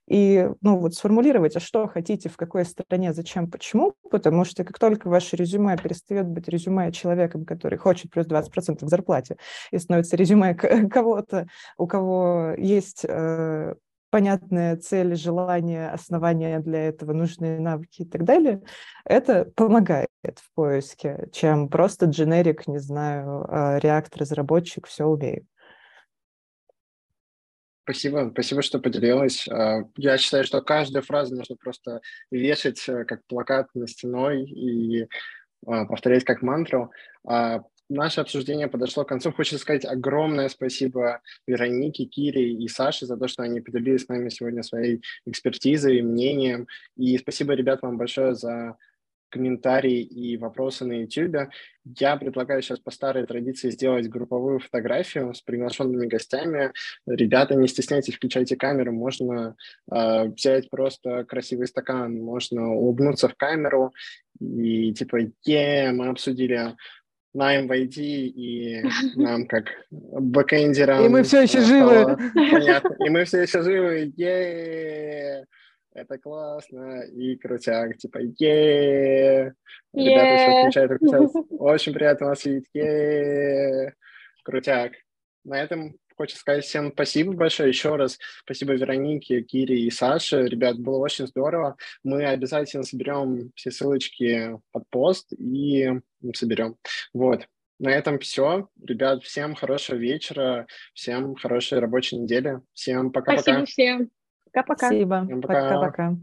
И, ну, вот сформулировать, а что хотите, в какой стране, зачем, почему, потому что как только ваше резюме перестает быть резюме человеком, который хочет плюс 20% к зарплате, и становится резюме кого-то, у кого есть э, понятная цель, желание, основания для этого, нужные навыки и так далее, это помогает в поиске, чем просто дженерик, не знаю, реактор-разработчик, все умею. Спасибо, спасибо, что поделилась. А, я считаю, что каждую фразу нужно просто вешать э, как плакат на стеной и а, повторять как мантру. Наше обсуждение подошло к концу. Хочется сказать огромное спасибо Веронике, Кире и Саше за то, что они поделились с нами сегодня своей экспертизой, мнением. И спасибо, ребят, вам большое за комментарии и вопросы на YouTube. Я предлагаю сейчас по старой традиции сделать групповую фотографию с приглашенными гостями. Ребята, не стесняйтесь, включайте камеру, можно э, взять просто красивый стакан, можно улыбнуться в камеру и типа, е, мы обсудили найм в IT, и нам как бэкэндерам... И мы все еще живы. Понятно. И мы все еще живы. е это классно и крутяк, типа, е Ребята еще включают, включают. Очень приятно вас видеть, е крутяк. На этом хочется сказать всем спасибо большое еще раз. Спасибо Веронике, Кире и Саше. Ребят, было очень здорово. Мы обязательно соберем все ссылочки под пост и соберем. Вот. На этом все. Ребят, всем хорошего вечера, всем хорошей рабочей недели. Всем пока-пока. Спасибо всем. Пока-пока. Спасибо. Пока-пока.